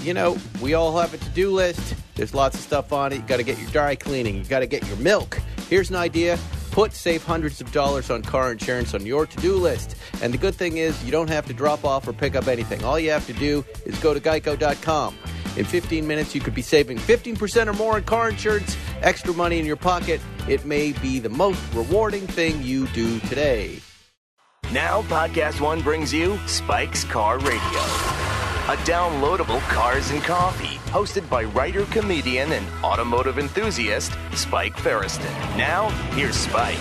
You know, we all have a to-do list. There's lots of stuff on it. You got to get your dry cleaning. You got to get your milk. Here's an idea. Put save hundreds of dollars on car insurance on your to-do list. And the good thing is you don't have to drop off or pick up anything. All you have to do is go to geico.com. In 15 minutes, you could be saving 15% or more on car insurance, extra money in your pocket. It may be the most rewarding thing you do today. Now, Podcast One brings you Spike's Car Radio, a downloadable cars and coffee hosted by writer, comedian, and automotive enthusiast Spike Feresten. Now, here's Spike.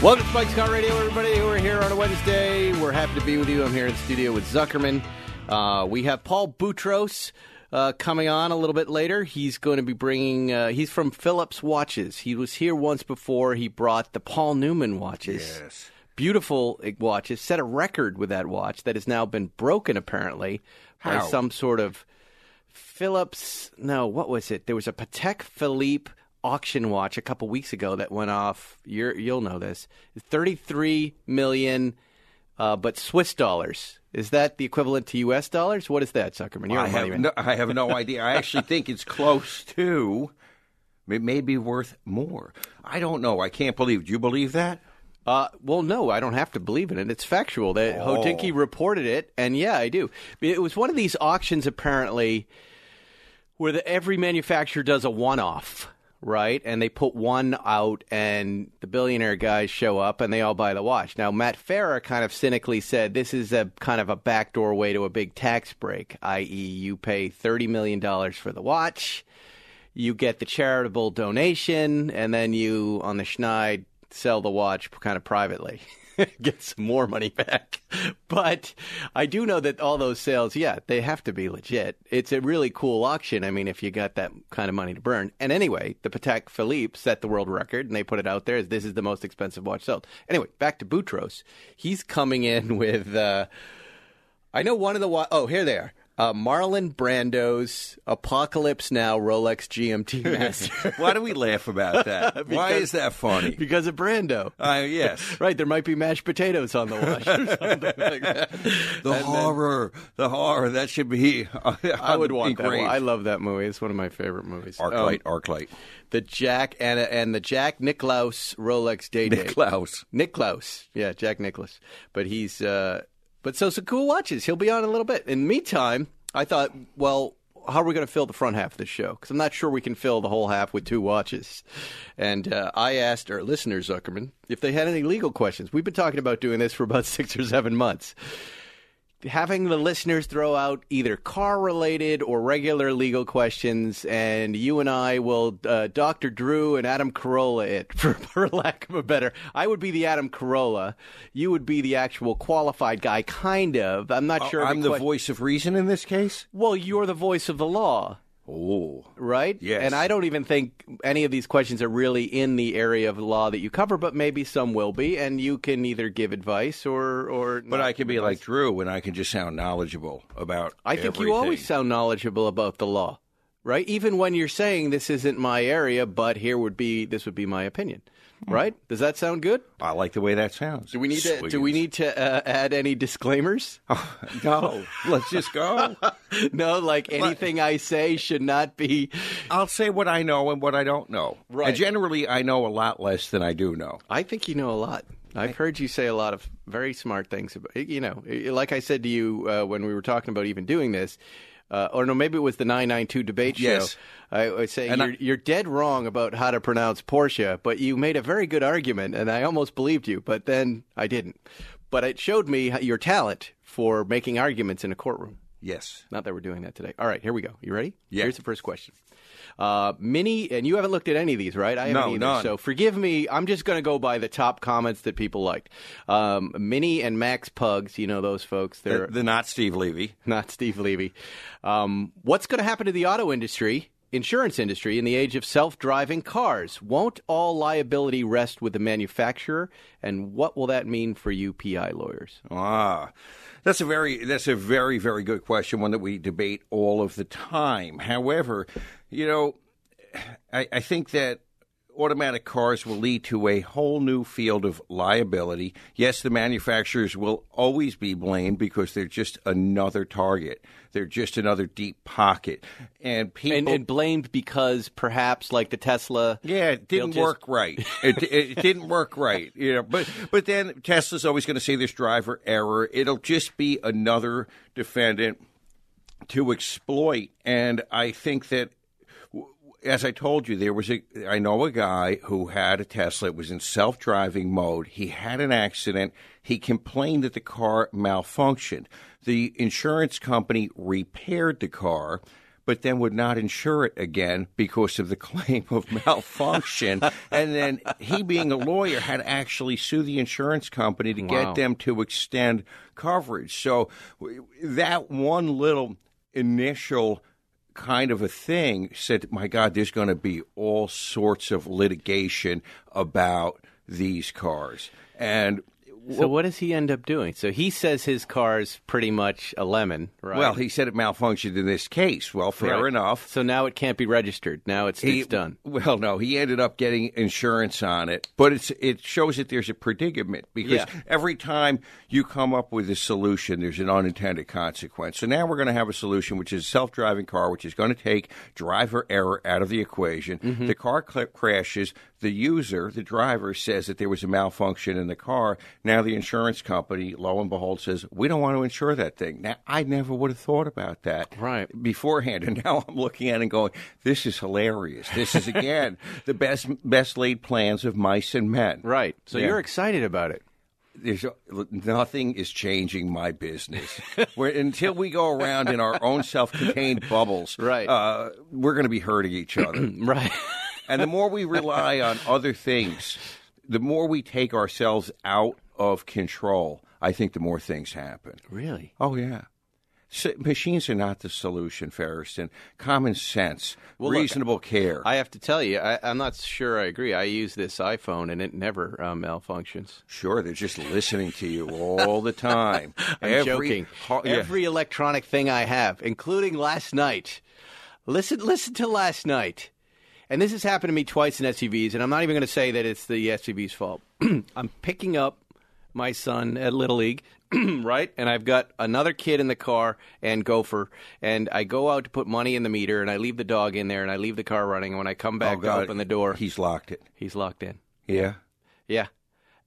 Welcome to Spike's Car Radio, everybody. We're here on a Wednesday. We're happy to be with you. I'm here in the studio with Zuckerman. Uh, we have Paul Boutros uh, coming on a little bit later. He's going to be bringing. Uh, he's from Phillips Watches. He was here once before. He brought the Paul Newman watches. Yes. Beautiful watches. Set a record with that watch that has now been broken apparently by some sort of Phillips. No, what was it? There was a Patek Philippe auction watch a couple weeks ago that went off. You're, you'll know this. Thirty-three million, uh, but Swiss dollars. Is that the equivalent to U.S. dollars? What is that, Zuckerman? You're I have, no, I have no idea. I actually think it's close to. It may be worth more. I don't know. I can't believe. Do you believe that? Uh, well, no, I don't have to believe in it. It's factual. That Oh. Hodinkee reported it, and yeah, I do. It was one of these auctions, apparently, where the, every manufacturer does a one-off, right? And they put one out, and the billionaire guys show up, and they all buy the watch. Now, Matt Farah kind of cynically said this is a kind of a backdoor way to a big tax break, i.e., you pay thirty million dollars for the watch you get the charitable donation, and then you, on the schneid, sell the watch kind of privately. get some more money back. But I do know that all those sales, yeah, they have to be legit. It's a really cool auction. I mean, if you got that kind of money to burn. And anyway, the Patek Philippe set the world record, and they put it out there as this is the most expensive watch sold. Anyway, back to Boutros. He's coming in with. Uh, I know one of the wa- oh here they are. Uh, Marlon Brando's Apocalypse Now Rolex GMT Master. Why do we laugh about that? Why is that funny? because of Brando. Uh, yes. Right, there might be mashed potatoes on the watch or something like that. The And then- horror, the horror. That should be. I would want that. One. I love that movie. It's one of my favorite movies. Arclight, Um, Arclight. the Jack and and the Jack Nicklaus Rolex Day Date. Niklaus. Nicklaus. Yeah, Jack Nicholas. But he's uh but so cool watches. He'll be on in a little bit. In the meantime, I thought, well, how are we going to fill the front half of the show? Because I'm not sure we can fill the whole half with two watches. And uh, I asked our listeners, Zuckerman, if they had any legal questions. We've been talking about doing this for about six or seven months. Having the listeners throw out either car related or regular legal questions, and you and I will, uh, Dr. Drew and Adam Carolla it, for, for lack of a better. I would be the Adam Carolla. You would be the actual qualified guy, kind of. I'm not sure. Oh, I'm the voice of reason in this case. Well, you're the voice of the law. Oh, right? Yes. And I don't even think any of these questions are really in the area of law that you cover, but maybe some will be, and you can either give advice or or. but I can be like Drew, and I can just sound knowledgeable about. I think you always sound knowledgeable about the law, right? Even when you're saying this isn't my area, but here would be this would be my opinion, right? Does that sound good? I like the way that sounds. Do we need to? Sweet. Do we need to uh, add any disclaimers? No, let's just go. no, like anything I say should not be. I'll say what I know and what I don't know. Right. And generally, I know a lot less than I do know. I think you know a lot. I've heard you say a lot of very smart things. About, you know, like I said to you uh, when we were talking about even doing this, uh, or no, maybe it was the 992 debate show. I was saying And you're, I- you're dead wrong about how to pronounce Porsche, but you made a very good argument, and I almost believed you, but then I didn't. But it showed me your talent for making arguments in a courtroom. Yes. Not that we're doing that today. All right, here we go. You ready? Yeah. Here's the first question. Uh, Mini, and you haven't looked at any of these, right? I haven't No, either. none. So forgive me. I'm just going to go by the top comments that people liked. Um, Minnie and Max Pugs, you know those folks. They're The, the not Steve Levy. not Steve Levy. Um, what's going to happen to the auto industry, insurance industry, in the age of self-driving cars? Won't all liability rest with the manufacturer? And what will that mean for you, PI lawyers? Ah, that's a very that's a very very good question, one that we debate all of the time. However, you know, I, I think that automatic cars will lead to a whole new field of liability. Yes, the manufacturers will always be blamed because they're just another target. They're just another deep pocket, and people And, and blamed because perhaps, like the Tesla, yeah, it didn't just- work right. It, it, didn't work right, you know. But but then Tesla's always going to say there's driver error. It'll just be another defendant to exploit. And I think that, as I told you, there was a. I know a guy who had a Tesla. It was in self-driving mode. He had an accident. He complained that the car malfunctioned. The insurance company repaired the car but then would not insure it again because of the claim of malfunction. and then he, being a lawyer, had actually sue the insurance company to Wow. get them to extend coverage. So that one little initial kind of a thing said, my God, there's going to be all sorts of litigation about these cars. And So what does he end up doing? So he says his car's pretty much a lemon, right? well, he said it malfunctioned in this case. Well, fair Right. enough. So now it can't be registered. Now it's, He- it's done. Well, no, he ended up getting insurance on it, but it's it shows that there's a predicament because Yeah. every time you come up with a solution, there's an unintended consequence. So now we're going to have a solution which is a self-driving car, which is going to take driver error out of the equation. Mm-hmm. The car cl- crashes. The user, the driver, says that there was a malfunction in the car. Now the insurance company, lo and behold, says we don't want to insure that thing. Now I never would have thought about that Right. beforehand, and now I'm looking at it and going, "This is hilarious. This is again the best best laid plans of mice and men." Right. So Yeah. you're excited about it. There's nothing is changing my business. We're, until we go around in our own self-contained bubbles, Right. Uh, we're going to be hurting each other. Right. and the more we rely on other things, the more we take ourselves out of control. I think the more things happen. really? Oh yeah. S machines are not the solution, Feresten. Common sense, Well, look, reasonable care. I have to tell you, I, I'm not sure I agree. I use this iPhone and it never uh, malfunctions. sure, they're just listening to you all the time. I'm Every joking. ho- yeah. Every electronic thing I have, including last night. Listen, listen to last night. And this has happened to me twice in SUVs, and I'm not even going to say that it's the SUV's fault. I'm picking up my son at Little League, right? And I've got another kid in the car and Gopher, and I go out to put money in the meter, and I leave the dog in there, and I leave the car running. And when I come oh back to open the door, He's locked it. he's locked in. Yeah. Yeah,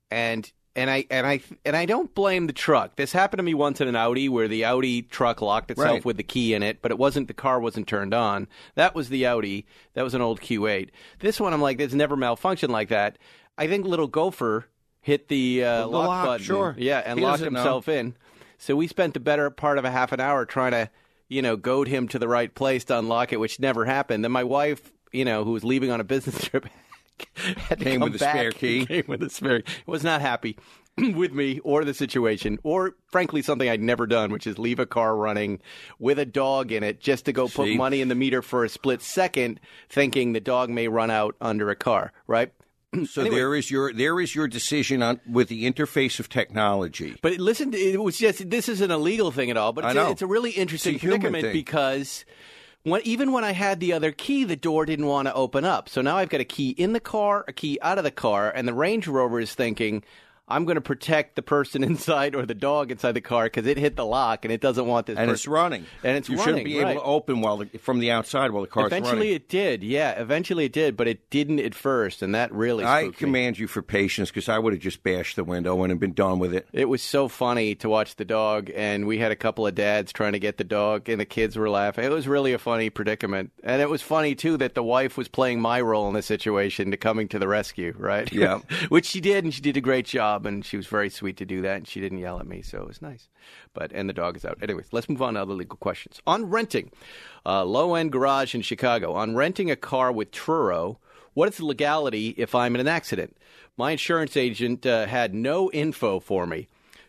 and and I and I and I don't blame the truck. This happened to me once in an Audi where the Audi truck locked itself Right. with the key in it, but it wasn't the car wasn't turned on. That was the Audi. That was an old Q8. This one, I'm like, it's never malfunctioned like that. I think little Gopher hit the, uh, The lock, lock, button, sure. yeah, and He locked doesn't know. himself in. So we spent the better part of a half an hour trying to, you know, goad him to the right place to unlock it, which never happened. Then my wife, you know, who was leaving on a business trip, Came with a spare key. Came with a spare. Was not happy with me or the situation, or frankly something I'd never done, which is leave a car running with a dog in it just to go put See? money in the meter for a split second, thinking the dog may run out under a car. Right. So there is your there is your decision on with the interface of technology. But listen, it was just this isn't a legal thing at all. But it's, a, it's a really interesting It's predicament because when, even when I had the other key, the door didn't want to open up. So now I've got a key in the car, a key out of the car, and the Range Rover is thinking. I'm going to protect the person inside or the dog inside the car because it hit the lock and it doesn't want this. and person. it's running. And it's you running. shouldn't be right. able to open while the, from the outside while the car's Eventually, running. Eventually, it did. Yeah, eventually it did, but it didn't at first, and that really. I spooked me. command you for patience because I would have just bashed the window and have been done with it. It was so funny to watch the dog, and we had a couple of dads trying to get the dog, and the kids were laughing. It was really a funny predicament, and it was funny too that the wife was playing my role in the situation, to coming to the rescue, right? Yeah. which she did, and she did a great job, and she was very sweet to do that, and she didn't yell at me, so it was nice. But and the dog is out. Anyways, let's move on to other legal questions on renting. Uh, low end garage in Chicago on renting a car with Turo. What is the legality if I'm in an accident? My insurance agent uh, had no info for me.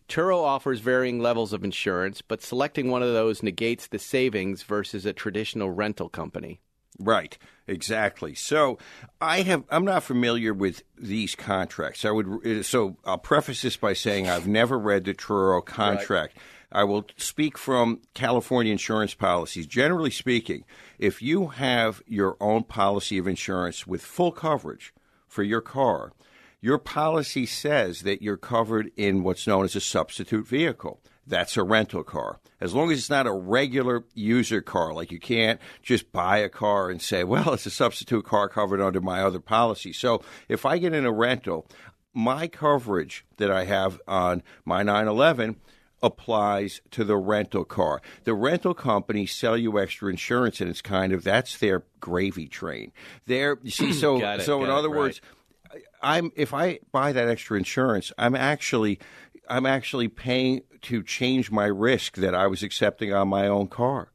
Turo offers varying levels of insurance, but selecting one of those negates the savings versus a traditional rental company. Right, exactly. So I have I'm not familiar with these contracts. I would uh, so I'll preface this by saying I've never read the Turo contract. I will speak from California insurance policies. Generally speaking, if you have your own policy of insurance with full coverage for your car, your policy says that you're covered in what's known as a substitute vehicle. That's a rental car. As long as it's not a regular user car, like you can't just buy a car and say, well, it's a substitute car covered under my other policy. So if I get in a rental, my coverage that I have on my 911 applies to the rental car. The rental companies sell you extra insurance, and it's kind of that's their gravy train. There, you see, so it, so in got it, other right. words, I'm if I buy that extra insurance, I'm actually I'm actually paying to change my risk that I was accepting on my own car.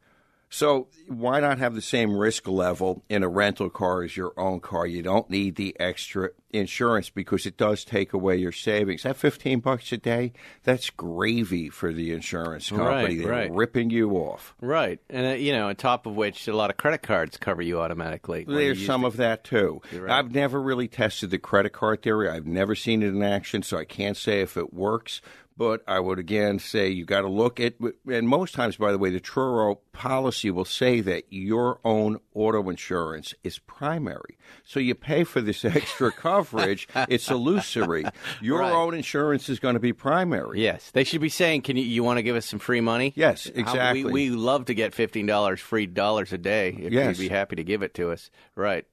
So why not have the same risk level in a rental car as your own car? You don't need the extra insurance because it does take away your savings. That fifteen bucks a day, that's gravy for the insurance company. Right, They're right. ripping you off. Right, and uh, you know, on top of which, a lot of credit cards cover you automatically. when you There's some the- of that too. Right. I've never really tested the credit card theory. I've never seen it in action, so I can't say if it works. But I would again say you got to look at, and most times, by the way, the Turo policy will say that your own auto insurance is primary. So you pay for this extra coverage. It's illusory. Your Right. own insurance is going to be primary. Yes, they should be saying, "Can you, you want to give us some free money?" Yes, How- exactly. we, we love to get fifteen dollars free dollars a day. If Yes. you'd be happy to give it to us. Right,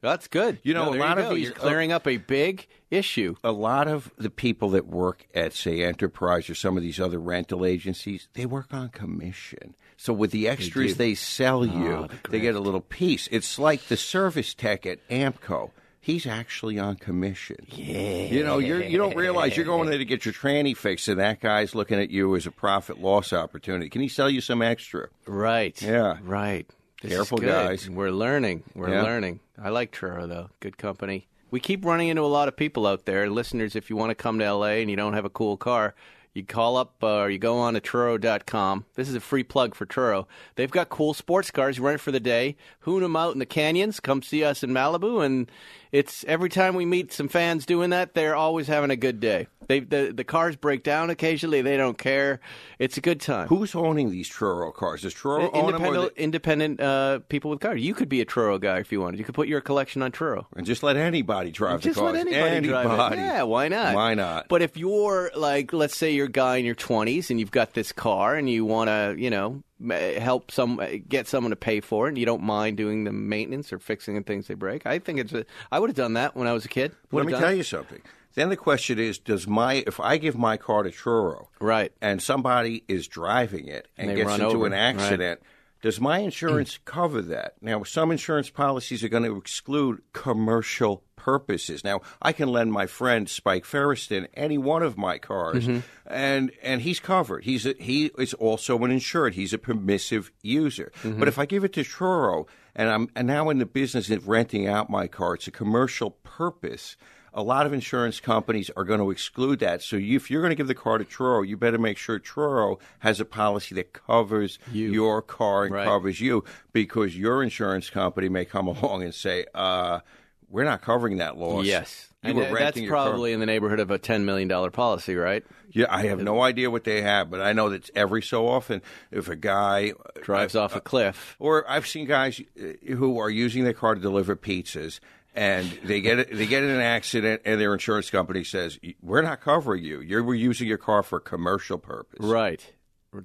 that's good. You know, No, a lot you of these- You're clearing up a big issue. a lot of the people that work at, say, Enterprise or some of these other rental agencies, they work on commission. So with the extras they, sell ah, you, they get a little piece. It's like the service tech at AAMCO. He's actually on commission. Yeah. You know, you're, you don't realize you're going there to get your tranny fixed, and that guy's looking at you as a profit loss opportunity. Can he sell you some extra? Right. Yeah. Right. This Careful, guys. We're learning. We're Yeah. learning. I like Turo though. Good company. We keep running into a lot of people out there, listeners. If you want to come to LA and you don't have a cool car, you call up uh, or you go on to Turo.com. This is a free plug for Turo. They've got cool sports cars. You rent for the day. Hoon them out in the canyons. Come see us in Malibu, and it's every time we meet some fans doing that, they're always having a good day. They the the cars break down occasionally. They don't care. It's a good time. Who's owning these Turo cars? Is Turo? Independent, they- independent uh, people with cars. You could be a Turo guy if you wanted. You could put your collection on Turo. and just let anybody drive the cars. Just let anybody, drive it. Yeah, why not? Why not? But if you're like, let's say you're a guy in your 20s and you've got this car and you want to, you know, help some get someone to pay for it and you don't mind doing the maintenance or fixing the things they break. I think it's a I would have done that when I was a kid. Let Would've me tell it. you something. Then the question is, does my if I give my car to Turo, Right. and somebody is driving it and And gets into over, an accident, does my insurance cover that? Now, some insurance policies are going to exclude commercial purposes. Now, I can lend my friend Spike Feresten any one of my cars, Mm-hmm. and and he's covered. He's a, he is also an insured. He's a permissive user. Mm-hmm. But if I give it to Turo, and I'm and now in the business of renting out my car, it's a commercial purpose. A lot of insurance companies are going to exclude that. So you, if you're going to give the car to Turo, you better make sure Turo has a policy that covers your car and Right. covers you, because your insurance company may come along and say, uh, "We're not covering that loss." Yes. you And were that- renting that's your car. probably in the neighborhood of a $10 million policy, right? Yeah, I have no idea what they have, but I know that every so often, if a guy Drives off a cliff. Or I've seen guys uh, who are using their car to deliver pizzas, and they get they get in an accident, and their insurance company says, "We're not covering you. You're we're using your car for commercial purpose." Right.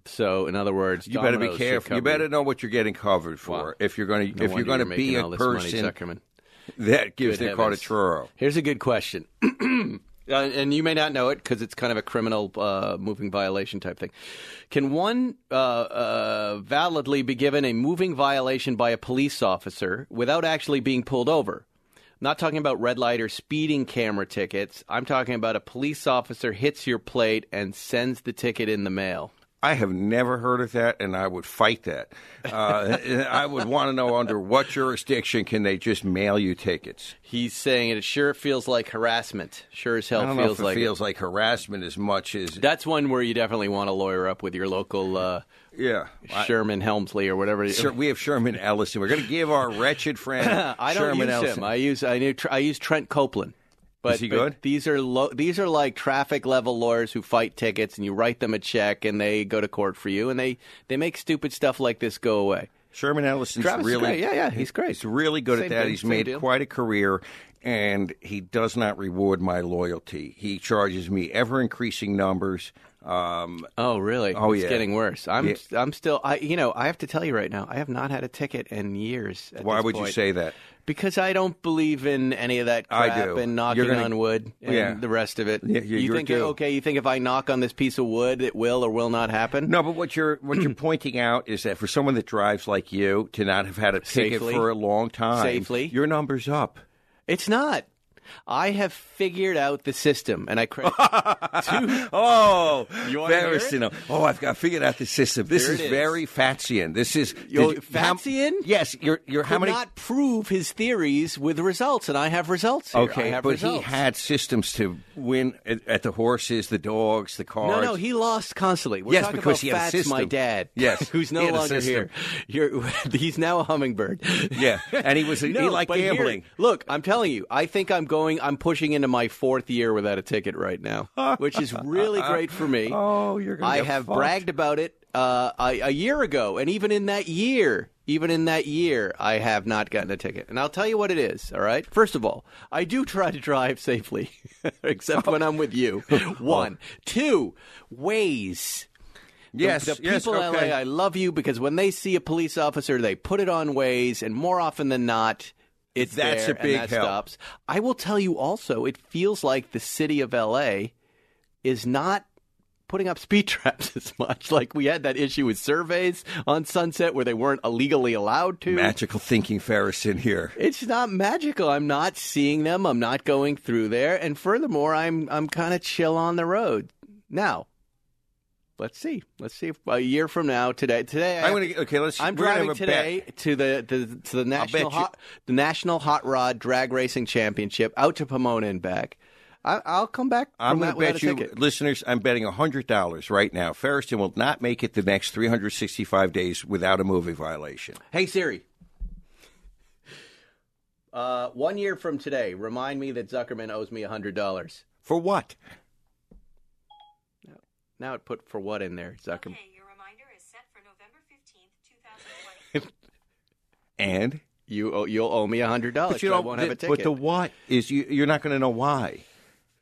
So, in other words, You better be careful. You better know what you're getting covered for. Wow. If you're going to No if you're going to be a this money, person that gives Good their car to heavens. Turo. Here's a good question. Uh, and you may not know it because it's kind of a criminal uh, moving violation type thing. Can one uh, uh, validly be given a moving violation by a police officer without actually being pulled over? I'm not talking about red light or speeding camera tickets. I'm talking about a police officer hits your plate and sends the ticket in the mail. I have never heard of that, and I would fight that. Uh, I would want to know under what jurisdiction can they just mail you tickets. He's saying it sure feels like harassment. Sure as hell I don't know feels if it like it. feels like harassment as much as That's one where you definitely want to lawyer up with your local uh, yeah. Sherman Hemsley or whatever. Sir, we have Sherman Ellison. We're going to give our wretched friend I don't Sherman use Ellison. him. I use I knew I use Trent Copeland. But, Is he good? These are lo- these are like traffic level lawyers who fight tickets, and you write them a check, and they go to court for you, and they they make stupid stuff like this go away. Sherman Ellison's Travis is really great. Yeah, yeah, he's great. He's really good Same at that. thing, he's made deal. quite a career, and he does not reward my loyalty. He charges me ever increasing numbers. Um, Oh, really? Oh, it's yeah. getting worse. I'm Yeah. I'm still I you know I have to tell you right now I have not had a ticket in years. why would you say that? Because I don't believe in any of that I crap do. and knocking gonna- on wood and Yeah. the rest of it. Yeah, yeah, you think due. okay? You think if I knock on this piece of wood, it will or will not happen? No, but what you're what you're pointing out is that for someone that drives like you to not have had a ticket Safely. for a long time, Safely. your numbers up. It's not. I have figured out the system, and I credit two. Oh, You hear Ferris, you know, oh, I've got figured out the system. This is, is. very Fatsian. This is Yo, did you- how- yes, you're you're how many? not prove his theories with results, and I have results. Here. Okay, have but results. he had systems to win at, at the horses, the dogs, the cars. No, no, he lost constantly. We're Yes, because he had a Fats, system. my dad. Yes, who's he no had longer here. You're, he's now a hummingbird. Yeah, and he was he No, liked but here- gambling. look, I'm telling you, I think I'm going. I'm pushing into my fourth year without a ticket right now, which is really great for me. Oh, you're gonna I get have fucked. bragged about it uh, a, a year ago, and even in that year, even in that year, I have not gotten a ticket. And I'll tell you what it is. All right. First of all, I do try to drive safely, except when I'm with you. One, two, Waze. The- Yes, the, yes, people in okay. LA, I love you because when they see a police officer, they put it on Waze, and more often than not, it's That's there a big and that help. stops. I will tell you also, it feels like the city of LA is not putting up speed traps as much. Like we had that issue with surveys on Sunset where they weren't illegally allowed to. Magical thinking, Ferris, in here. It's not magical. I'm not seeing them. I'm not going through there. And furthermore, I'm I'm kind of chill on the road. Now, let's see. Let's see if a year from now, today, today, I I'm gonna okay. Let's. I'm driving today to the, the to the national hot the national hot rod drag racing championship out to Pomona and back. I, I'll come back. I'm going to bet you, listeners, I'm betting $100 right now. Feresten will not make it the next 365 days without a movie violation. Hey Siri. Uh, one year from today, remind me that Zuckerman owes me hundred dollars. For what? Now it put for what in there, Zuckerman? your reminder is set for November 15th, 2020. And? You owe, you'll owe me hundred dollars. But you I won't the, have a ticket. but the what is you, you're not going to know why.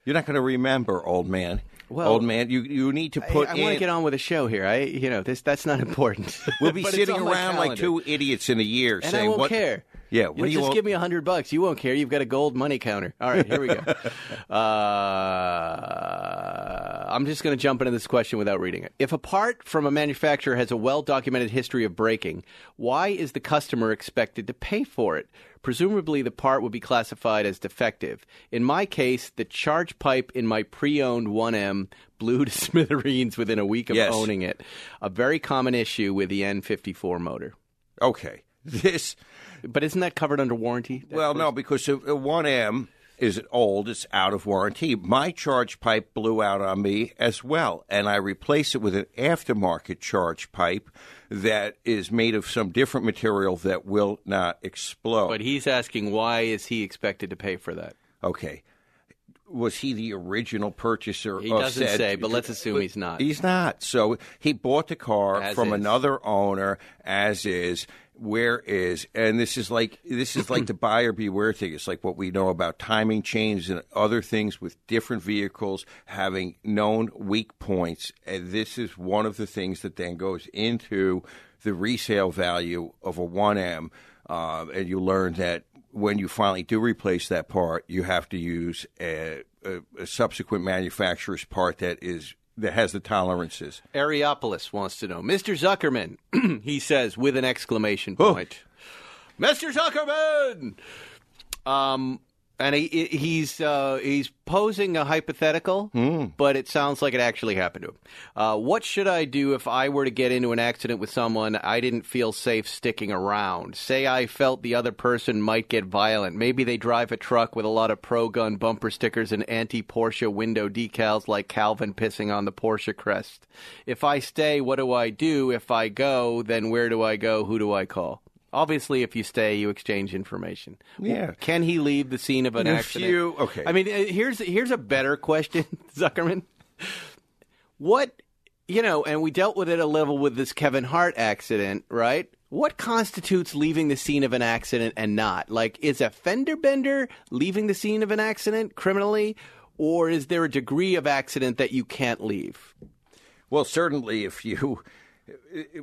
You're not going to remember, old man. Well, old man, you you need to put I, I in. want to get on with the show here. I, you know, this that's not important. We'll be sitting around like two idiots in a year and saying I won't what. care. Yeah, what You'll do you just give me a hundred bucks. You won't care. You've got a gold money counter. All right, here we go. uh, I'm just going to jump into this question without reading it. If a part from a manufacturer has a well-documented history of breaking, why is the customer expected to pay for it? Presumably, the part would be classified as defective. In my case, the charge pipe in my pre-owned 1M blew to smithereens within a week of Yes. owning it. A very common issue with the N54 motor. Okay, this. But isn't that covered under warranty? Well, no, because a a 1M is old, it's out of warranty. My charge pipe blew out on me as well, and I replaced it with an aftermarket charge pipe that is made of some different material that will not explode. But he's asking why is he expected to pay for that? okay. Was he the original purchaser? He doesn't said- say, but let's assume he's not. He's not. So he bought the car As from is. another owner as is. Where is and this is like this is like the buyer beware thing. It's like what we know about timing chains and other things with different vehicles having known weak points. And this is one of the things that then goes into the resale value of a 1m uh, and you learn that when you finally do replace that part you have to use a, a, a subsequent manufacturer's part that is that has the tolerances Areopolis wants to know. Mr. Zuckerman, he says with an exclamation point. Mr. Zuckerman! Um, and he, he's uh, he's posing a hypothetical, but it sounds like it actually happened to him. Uh, what should I do if I were to get into an accident with someone I didn't feel safe sticking around? Say I felt the other person might get violent. Maybe they drive a truck with a lot of pro gun bumper stickers and anti Porsche window decals like Calvin pissing on the Porsche crest. If I stay, what do I do? If I go, then where do I go? Who do I call? Obviously, if you stay, you exchange information. Yeah. Can he leave the scene of an If accident? you- okay. I mean, uh, here's here's a better question, Zuckerman. What you know, and we dealt with it a level with this Kevin Hart accident, right? What constitutes leaving the scene of an accident and not? Like, is a fender bender leaving the scene of an accident criminally, or is there a degree of accident that you can't leave? Well, certainly, if you,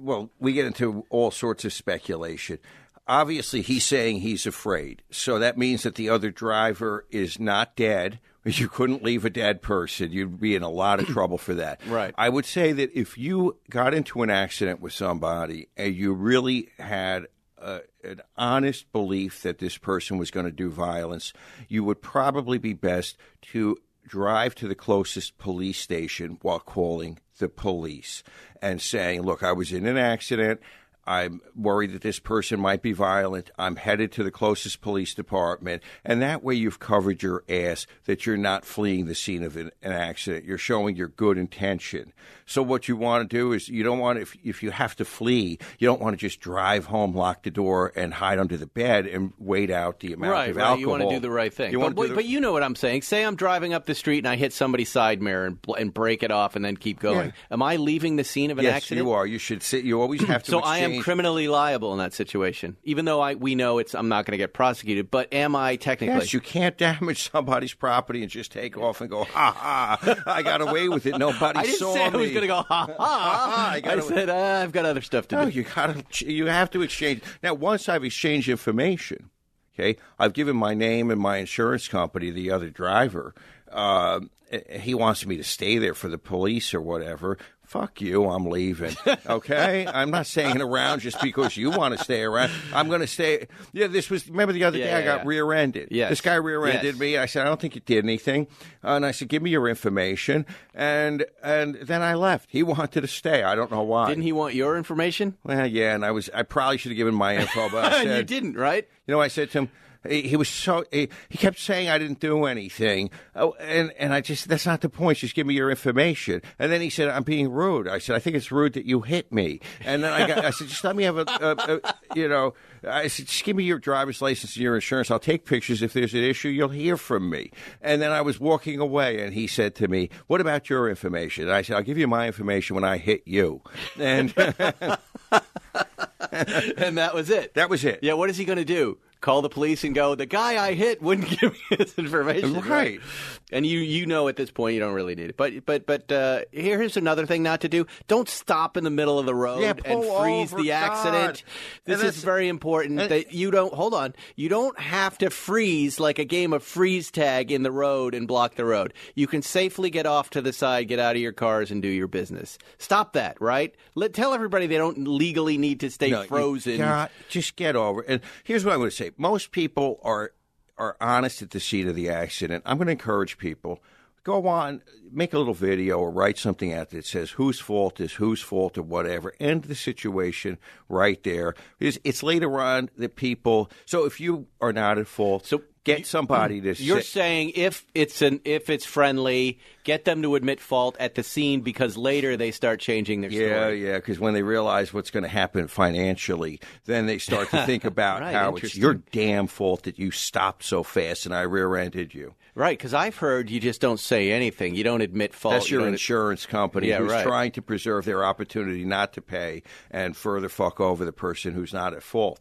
well, we get into all sorts of speculation. Obviously, he's saying he's afraid. So that means that the other driver is not dead. You couldn't leave a dead person. You'd be in a lot of trouble for that. Right. I would say that if you got into an accident with somebody and you really had an honest belief that this person was going to do violence, you would probably be best to drive to the closest police station while calling the police and saying, Look, I was in an accident. I'm worried that this person might be violent. I'm headed to the closest police department. And that way you've covered your ass that you're not fleeing the scene of an, accident. You're showing your good intention. So what you want to do is you don't want if if you have to flee, you don't want to just drive home, lock the door, and hide under the bed and wait out the amount right, of right. alcohol. You want to do the right thing. You but, the- but you know what I'm saying. Say I'm driving up the street and I hit somebody's side mirror and, and break it off and then keep going. Yeah. Am I leaving the scene of an yes, accident? you are. You should sit. You always have to. So I am criminally liable in that situation, even though I we know it's I'm not going to get prosecuted. But am I technically? Yes, you can't damage somebody's property and just take off and go, ha ha, I got away with it. Nobody saw me. Going to go ha ha. I I, gotta- said uh, I've got other stuff to No, do. you gotta. You have to exchange. Now, once I've exchanged information, okay, I've given my name and my insurance company the other driver. Uh, he wants me to stay there for the police or whatever. Fuck you, I'm leaving. Okay, I'm not staying around just because you want to stay around. I'm going to stay. Yeah, this was. Remember the other Yeah, day I got yeah. rear-ended. Yes. this guy rear-ended Yes. me. I said I don't think you did anything, and I said give me your information, and and then I left. He wanted to stay. I don't know why. Didn't he want your information? Well, yeah, and I was I probably should have given my info, but I said, you didn't, right? You know, I said to him. He he was so. He, he kept saying I didn't do anything, oh, and and I just that's not the point. Just give me your information. And then he said I'm being rude. I said I think it's rude that you hit me. And then I got I said just let me have a, a, a you know I said just give me your driver's license and your insurance. I'll take pictures if there's an issue. You'll hear from me. And then I was walking away, and he said to me, "What about your information?" And I said I'll give you my information when I hit you. And and that was it. that was it. Yeah, what is he going to do? Call the police and go, the guy I hit wouldn't give me his information. Right. And you you know at this point you don't really need it. But but but uh, here's another thing not to do. Don't stop in the middle of the road Yeah, and freeze over, the accident. God. This is very important that you don't hold on. You don't have to freeze like a game of freeze tag in the road and block the road. You can safely get off to the side, get out of your cars and do your business. Stop that, right? Let tell everybody they don't legally need to stay No, frozen. just get over it. And here's what I'm going to say: most people are are honest at the scene of the accident. I'm going to encourage people. Go on, make a little video or write something out that says whose fault is whose fault or whatever. End the situation right there. Because it's later on that people. So if you are not at fault, So- Get somebody to. You're sit- saying if it's an if it's friendly, get them to admit fault at the scene because later they start changing their Yeah, story. yeah, yeah. because when they realize what's going to happen financially, then they start to think about Right, how it's your damn fault that you stopped so fast and I rear-ended you. Right, because I've heard you just don't say anything. You don't admit fault. That's your don't- insurance company Yeah, who's right. trying to preserve their opportunity not to pay and further fuck over the person who's not at fault.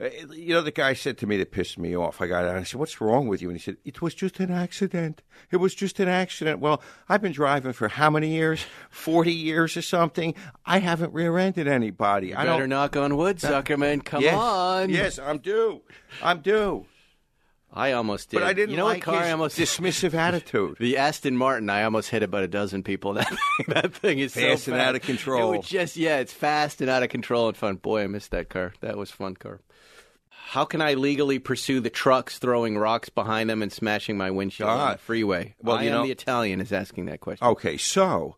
Uh, You know, the guy said to me that pissed me off. I got out I said, What's wrong with you? And he said, It was just an accident. It was just an accident. Well, I've been driving for how many years? 40 years or something. I haven't rear ended anybody. I Better don't. knock on wood, Zuckerman. Come yes, on. Yes, I'm due. I'm due. I almost did. But I didn't You know like what car his I almost dismissive attitude. The Aston Martin, I almost hit about a dozen people. That that thing is so Fast and fast. out of control. It was just yeah, it's fast and out of control and fun. Boy, I missed that car. That was fun car. How can I legally pursue the trucks throwing rocks behind them and smashing my windshield on Ah. the freeway? Well, I you know- the Italian is asking that question. Okay, so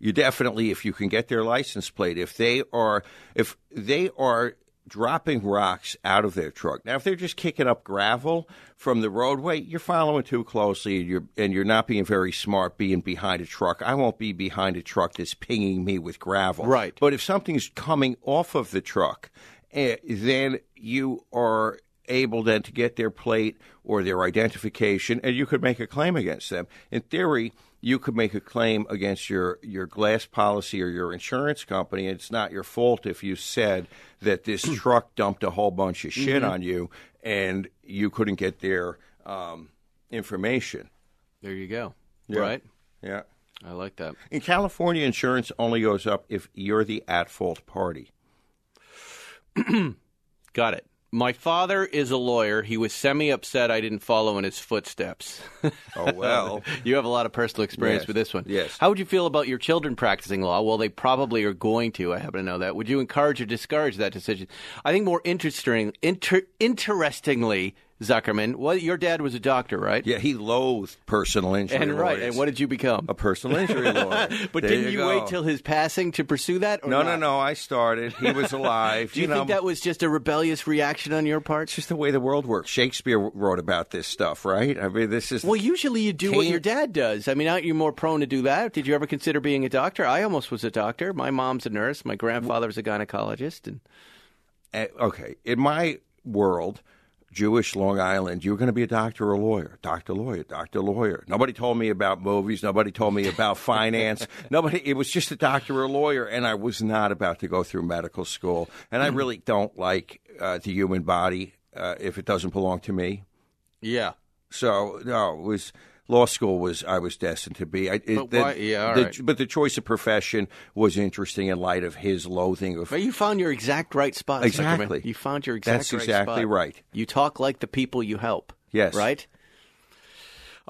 you definitely, if you can get their license plate, if they are, if they are dropping rocks out of their truck. Now, if they're just kicking up gravel from the roadway, you're following too closely, and you're and you're not being very smart being behind a truck. I won't be behind a truck that's pinging me with gravel. Right. But if something's coming off of the truck, then you are able then to get their plate or their identification, and you could make a claim against them. In theory, you could make a claim against your, your glass policy or your insurance company. It's not your fault if you said that this truck dumped a whole bunch of shit on you and you couldn't get their um, information. There you go. Yeah. Right. Yeah. I like that. In California, insurance only goes up if you're the at fault party. Got it. My father is a lawyer. He was semi upset I didn't follow in his footsteps. Oh, well. you have a lot of personal experience Yes. with this one. Yes. How would you feel about your children practicing law? Well, they probably are going to. I happen to know that. Would you encourage or discourage that decision? I think more interesting, inter, interestingly, Zuckerman, well, your dad was a doctor, right? Yeah, he loathed personal injury And right. lawyers. And what did you become? a personal injury lawyer. but There didn't you, wait till his passing to pursue that? Or No, not? no, no. I started. He was alive. Do you, know, think that was just a rebellious reaction on your part? It's just the way the world works. Shakespeare wrote about this stuff, right? I mean, this is Well, usually you do what your dad does. I mean, aren't you more prone to do that? Did you ever consider being a doctor? I almost was a doctor. My mom's a nurse. My grandfather was a gynecologist. And Uh, okay. In my world, Jewish Long Island, you're going to be a doctor or a lawyer. Doctor, lawyer, doctor, lawyer. Nobody told me about movies. Nobody told me about finance. Nobody. It was just a doctor or a lawyer, and I was not about to go through medical school. And I really don't like uh, the human body uh, if it doesn't belong to me. yeah, So no, it was law school was I was destined to be. I, it, But the- yeah, the- right. But the choice of profession was interesting in light of his loathing of. but you found your exact right spot. Exactly. Zuckerman. You found your exact That's right exactly spot. right. You talk like the people you help. Yes. Right.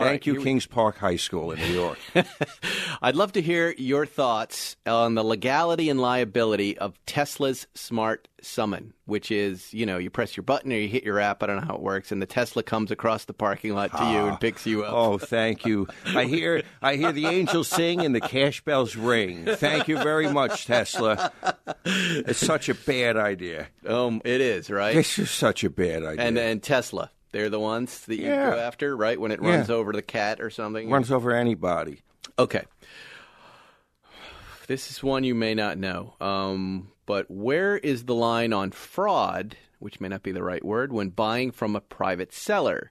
All Thank right, you, here we- Kings Park High School in New York. I'd love to hear your thoughts on the legality and liability of Tesla's Smart Summon, which is, you know, you press your button or you hit your app. I don't know how it works, and the Tesla comes across the parking lot to you and picks you up. oh, thank you. I hear I hear the angels sing and the cash bells ring. Thank you very much, Tesla. It's such a bad idea. Um, it is right. This is such a bad idea. and and Tesla, they're the ones that you Yeah. go after, right? When it Yeah. runs over the cat or something. runs over anybody. Okay. This is one you may not know. Um, but where is the line on fraud, which may not be the right word, when buying from a private seller?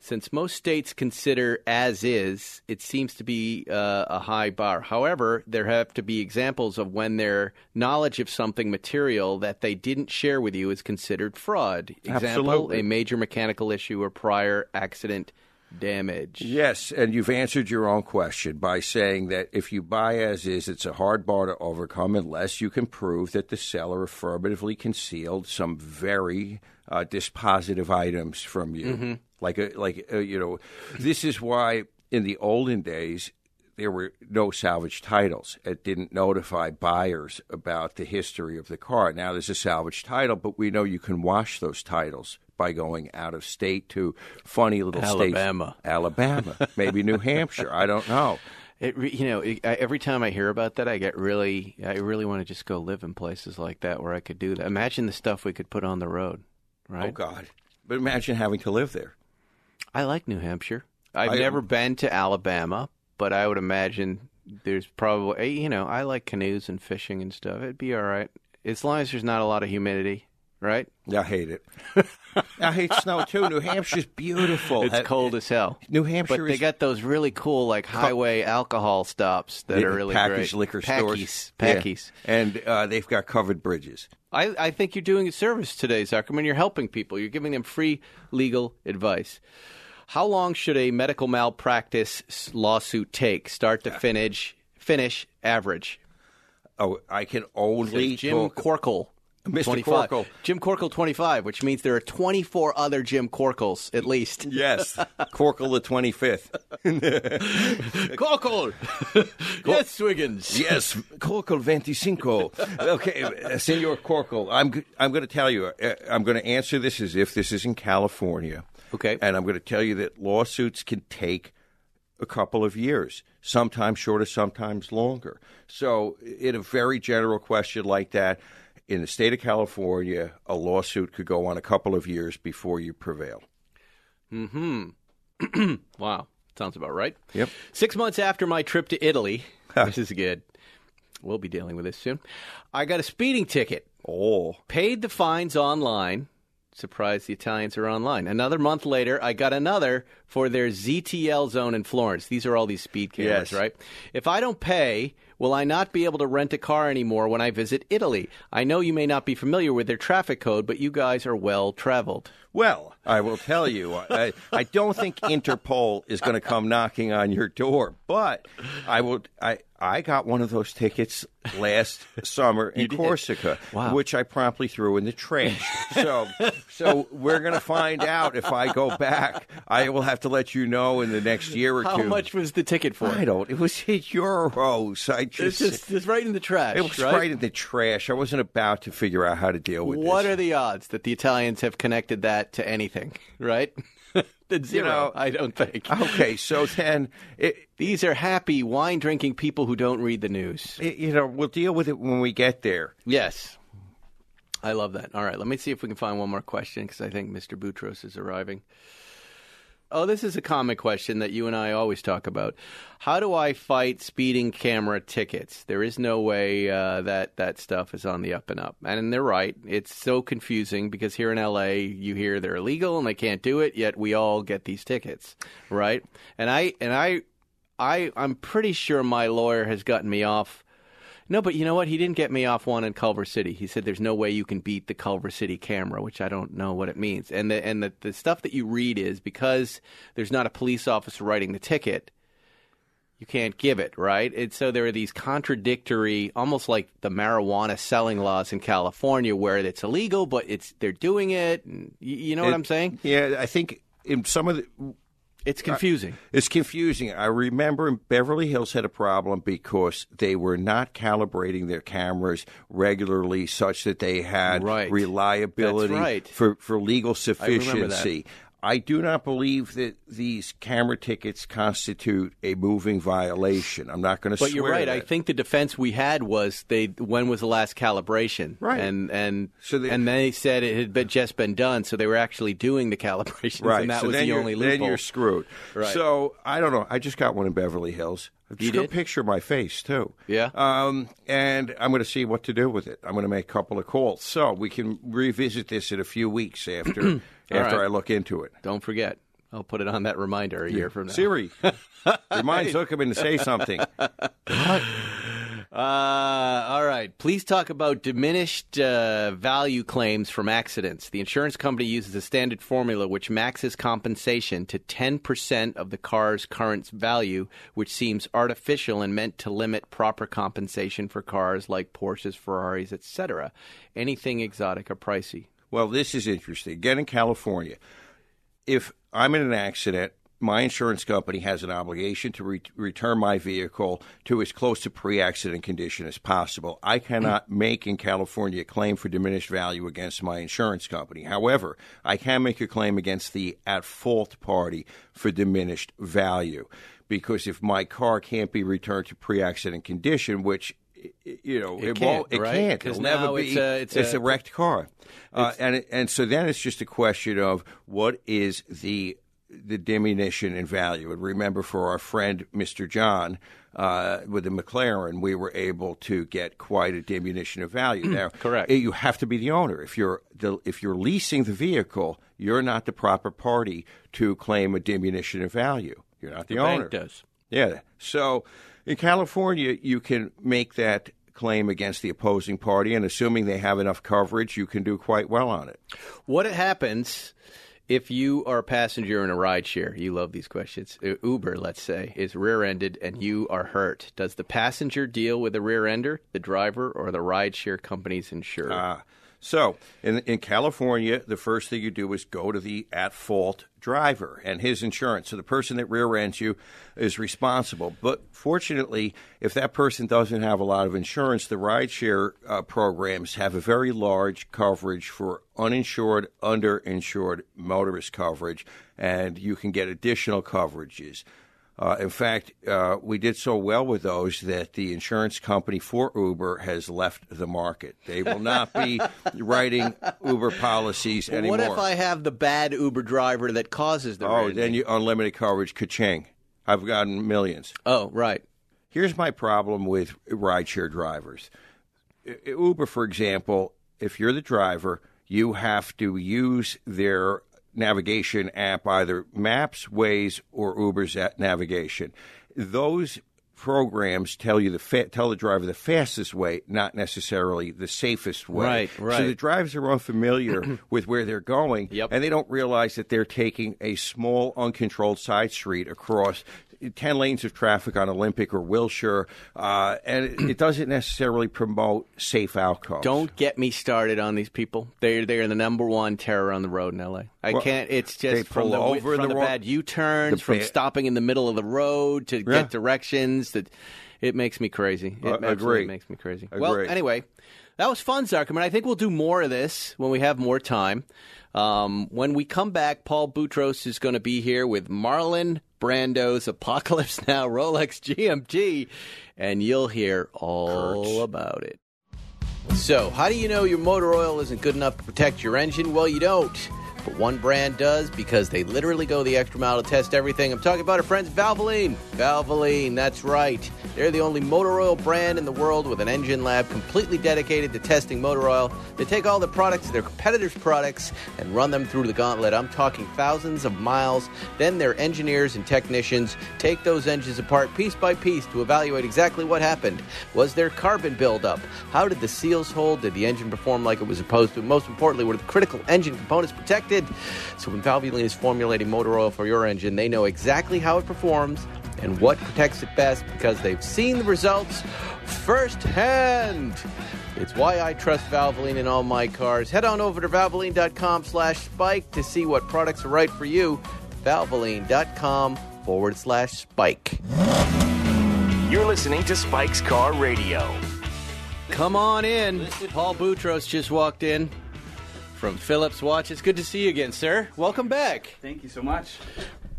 Since most states consider as is, it seems to be uh, a high bar. However, there have to be examples of when their knowledge of something material that they didn't share with you is considered fraud. Example, Absolutely. a major mechanical issue or prior accident damage. Yes, and you've answered your own question by saying that if you buy as is, it's a hard bar to overcome unless you can prove that the seller affirmatively concealed some very uh, dispositive items from you. Like a like uh, you know, this is why in the olden days there were no salvage titles. It didn't notify buyers about the history of the car. Now there's a salvage title, but we know you can wash those titles by going out of state to funny little Alabama. states. Alabama, Alabama. maybe New Hampshire. I don't know. It, you know, it, I, every time I hear about that, I get really, I really want to just go live in places like that where I could do that. Imagine the stuff we could put on the road, right? Oh? God! But imagine having to live there. I like New Hampshire. I've I- um, never been to Alabama, but I would imagine there's probably, you know, I like canoes and fishing and stuff. It'd be all right. As long as there's not a lot of humidity, right? I hate it. I hate snow too. New Hampshire's beautiful. It's Ha- cold as hell. New Hampshire But they is got those really cool, like, highway alcohol stops that are really packaged great. liquor Packies, stores. Yeah. Packies. and uh, they've got covered bridges. I, I think you're doing a service today, Zuckerman. You're helping people. You're giving them free legal advice. How long should a medical malpractice s- lawsuit take, start to finish? Finish average. Oh, I can only Jim talk- Corkle. Mr. 25. Corkle. Jim Corkle 25, which means there are 24 other Jim Corkles at least. Yes, Corkle the twenty fifth. Corkle! yes, Swiggins. Yes, Corkle veinticinco. Okay, uh, Senor Corkle, I'm I'm going to tell you. Uh, I'm going to answer this as if this is in California. Okay. and I'm going to tell you that lawsuits can take a couple of years, sometimes shorter, sometimes longer. So, in a very general question like that, in the state of California, a lawsuit could go on a couple of years before you prevail. Hmm. wow. Sounds about right. Yep. Six months after my trip to Italy, this is good. We'll be dealing with this soon. I got a speeding ticket. Oh, paid the fines online. Surprised the Italians are online. Another month later, I got another for their ZTL zone in Florence. These are all these speed cameras, Yes. right? If I don't pay, will I not be able to rent a car anymore when I visit Italy? I know you may not be familiar with their traffic code, but you guys are well traveled. Well, I will tell you, I, I don't think Interpol is going to come knocking on your door, but I will. I I got one of those tickets last summer in Corsica, Wow. which I promptly threw in the trash. So, so we're going to find out if I go back. I will have to let you know in the next year or How two. much was the ticket for? I don't. It was euros. I It's just. just it's right in the trash. it was right? right in the trash. I wasn't about to figure out how to deal with it. What this. are the odds that the Italians have connected that to anything? Right? Zero. know- I don't think. okay, so then it, These are happy wine drinking people who don't read the news. it- you know we'll deal with it when we get there. Yes. I love that. All right, let me see if we can find one more question because I think Mr. Boutros is arriving. Oh, this is a common question that you and I always talk about. How do I fight speeding camera tickets? There is no way uh, that that stuff is on the up and up. And they're right. It's so confusing because here in LA, you hear they're illegal and they can't do it, yet we all get these tickets, right? And I and I I I'm pretty sure my lawyer has gotten me off no, but you know what? He didn't get me off one in Culver City. He said there's no way you can beat the Culver City camera, which I don't know what it means. And the and the, the stuff that you read is because there's not a police officer writing the ticket, you can't give it, right? And so there are these contradictory, almost like the marijuana selling laws in California, where it's illegal, but it's they're doing it. And, you, you know what It- I'm saying? Yeah, I think in some of the It's confusing. it's confusing. I remember Beverly Hills had a problem because they were not calibrating their cameras regularly, such that they had Right. reliability right. for for legal sufficiency. I do not believe that these camera tickets constitute a moving violation. I'm not going to. But you're right. I think the defense we had was they. When was the last calibration? Right. And and So they- and they said it had been, just been done, so they were actually doing the calibrations, Right, and that so was the only then you're screwed. Right. So I don't know. I just got one in Beverly Hills. Just You go picture my face too. Yeah. Um, and I'm going to see what to do with it. I'm going to make a couple of calls, so we can revisit this in a few weeks after after right. I look into it. Don't forget. I'll put it on that reminder a year from now. Siri, remind Zuckerman to say something. Uh, all right. Please talk about diminished uh, value claims from accidents. The insurance company uses a standard formula which maxes compensation to 10% of the car's current value, which seems artificial and meant to limit proper compensation for cars like Porsches, Ferraris, etc. Anything exotic or pricey. Well, this is interesting. Again, in California, if I'm in an accident, my insurance company has an obligation to re- return my vehicle to as close to pre accident condition as possible. I cannot make in California a claim for diminished value against my insurance company. However, I can make a claim against the at fault party for diminished value. Because if my car can't be returned to pre accident condition, which you know, It won't, can't, it right? can't. It'll never be. it's a- it's it's a- a wrecked car, uh, and and so then it's just a question of what is the the diminution in value. And remember, for our friend Mr. John uh, with the McLaren, we were able to get quite a diminution of value. now, correct. You have to be the owner. If you're the, if you're leasing the vehicle, you're not the proper party to claim a diminution of value. You're not the, The owner. bank does. Yeah. So in California, you can make that claim against the opposing party, and assuming they have enough coverage, you can do quite well on it. What happens if you are a passenger in a rideshare? You love these questions. Uh, Uber, let's say, is rear-ended and you are hurt. Does the passenger deal with the rear-ender, the driver, or the rideshare company's insurer? Ah. So in in California, the first thing you do is go to the at fault driver and his insurance. So the person that rear ends you is responsible. But fortunately, if that person doesn't have a lot of insurance, the rideshare uh, programs have a very large coverage for uninsured, underinsured motorist coverage, and you can get additional coverages. Uh, in fact, uh, we did so well with those that the insurance company for Uber has left the market. They will not be writing Uber policies anymore. what if I have the bad Uber driver that causes the oh, rear-ending? then you unlimited coverage, ka-ching. I've gotten millions. Oh, right. Here's my problem with rideshare drivers. Uber, for example, if you're the driver, you have to use their navigation app, either Maps, Waze, or Uber's at navigation. Those programs tell you the fa- tell the driver the fastest way, not necessarily the safest way. Right, right. So the drivers are unfamiliar with where they're going, Yep. and they don't realize that they're taking a small, uncontrolled side street across 10 lanes of traffic on Olympic or Wilshire, uh, and it, it doesn't necessarily promote safe outcomes. Don't get me started on these people. They're they're the number one terror on the road in L.A. I Well, can't. It's just from the over from the the, bad U-turns, from ba- stopping in the middle of the road to Yeah. get directions. That it makes me crazy. It Uh, agree. makes me crazy. Agree. Well, anyway, that was fun, Zuckerman. I think we'll do more of this when we have more time. Um, when we come back, Paul Boutros is going to be here with Marlon Brando's Apocalypse Now Rolex GMT, and you'll hear all about it. So, how do you know your motor oil isn't good enough to protect your engine? Well, you don't. But one brand does because they literally go the extra mile to test everything. I'm talking about our friends Valvoline. Valvoline, that's right. They're the only motor oil brand in the world with an engine lab completely dedicated to testing motor oil. They take all the products their competitors' products and run them through the gauntlet. I'm talking thousands of miles. Then their engineers and technicians take those engines apart piece by piece to evaluate exactly what happened. Was there carbon buildup? How did the seals hold? Did the engine perform like it was supposed to? Most importantly, were the critical engine components protected? So when Valvoline is formulating motor oil for your engine, they know exactly how it performs and what protects it best because they've seen the results firsthand. It's why I trust Valvoline in all my cars. Head on over to valvoline.com slash spike to see what products are right for you. Valvoline.com forward slash spike. You're listening to Spike's Car Radio. Come on in. Paul Boutros just walked in from Phillips Watch. It's good to see you again, sir. Welcome back. Thank you so much.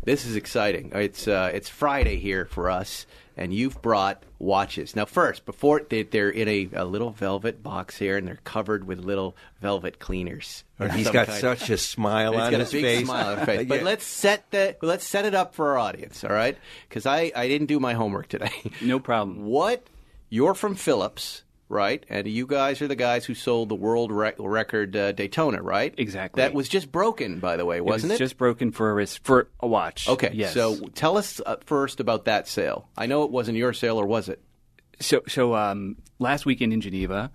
This is exciting. It's uh, it's Friday here for us, and you've brought watches. Now, first, before they, they're in a, a little velvet box here, and they're covered with little velvet cleaners. or And he's some got kind. such a smile He's on got his a big face. smile on his face. But Yeah. let's set the let's set it up for our audience, all right? Because I, I didn't do my homework today. No problem. What you're from Phillips, right? And you guys are the guys who sold the world rec- record uh, Daytona, right? Exactly. That was just broken, by the way, wasn't it? it? Just broken for a wrist for a watch. okay. Yes. So tell us uh, first about that sale. I know it wasn't your sale, or was it? so so um, last weekend in Geneva,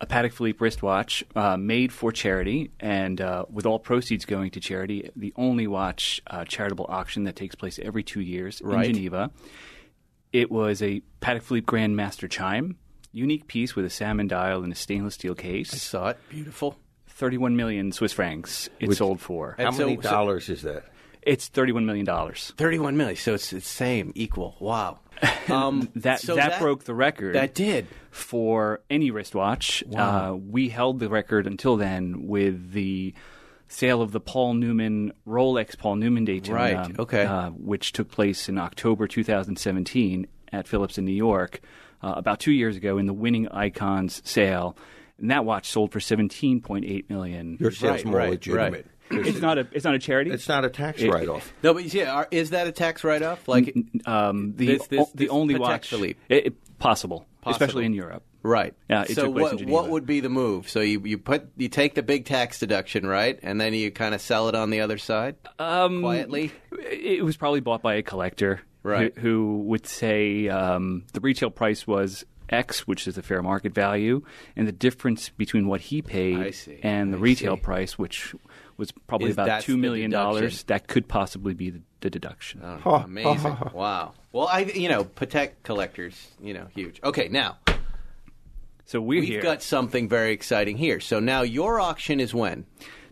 a Patek Philippe wristwatch uh, made for charity, and uh, with all proceeds going to charity, the only watch uh, charitable auction that takes place every two years Right. in Geneva. It was a Patek Philippe Grandmaster chime, unique piece with a salmon dial and a stainless steel case. I saw it. Beautiful. 31 million Swiss francs it sold for. And How so- many so- dollars is that? It's 31 million dollars. Thirty-one million. So it's the same, equal. Wow. Um, That, so that broke the record. That did. for any wristwatch. Uh, we held the record until then with the sale of the Paul Newman Rolex Paul Newman Daytona, Right, okay. uh, which took place in October 2017 at Phillips in New York, uh, about two years ago in the Winning Icons sale. And that watch sold for 17.8 million. Your sale's Right, more right, legitimate. right. It's not a it's not a charity. It's not a tax write-off. No, but yeah, are, is that a tax write-off? Like, um, the This- this- o- the this only Patek watch Philippe. it- it- possible, Possible. especially in Europe. right? Yeah, it so took place what in what would be the move? So you you put you take the big tax deduction, right, and then you kind of sell it on the other side Um, quietly. It was probably bought by a collector, Right. Who, who would say um, the retail price was X, which is the fair market value, and the difference between what he paid see. and the I retail see. price, which was probably Is- about that's two the million dollars, that could possibly be the, the deduction. Oh, amazing! wow. Well, I you know Patek collectors, you know, huge. Okay, now So we're we've here, got something very exciting here. So now your auction is when?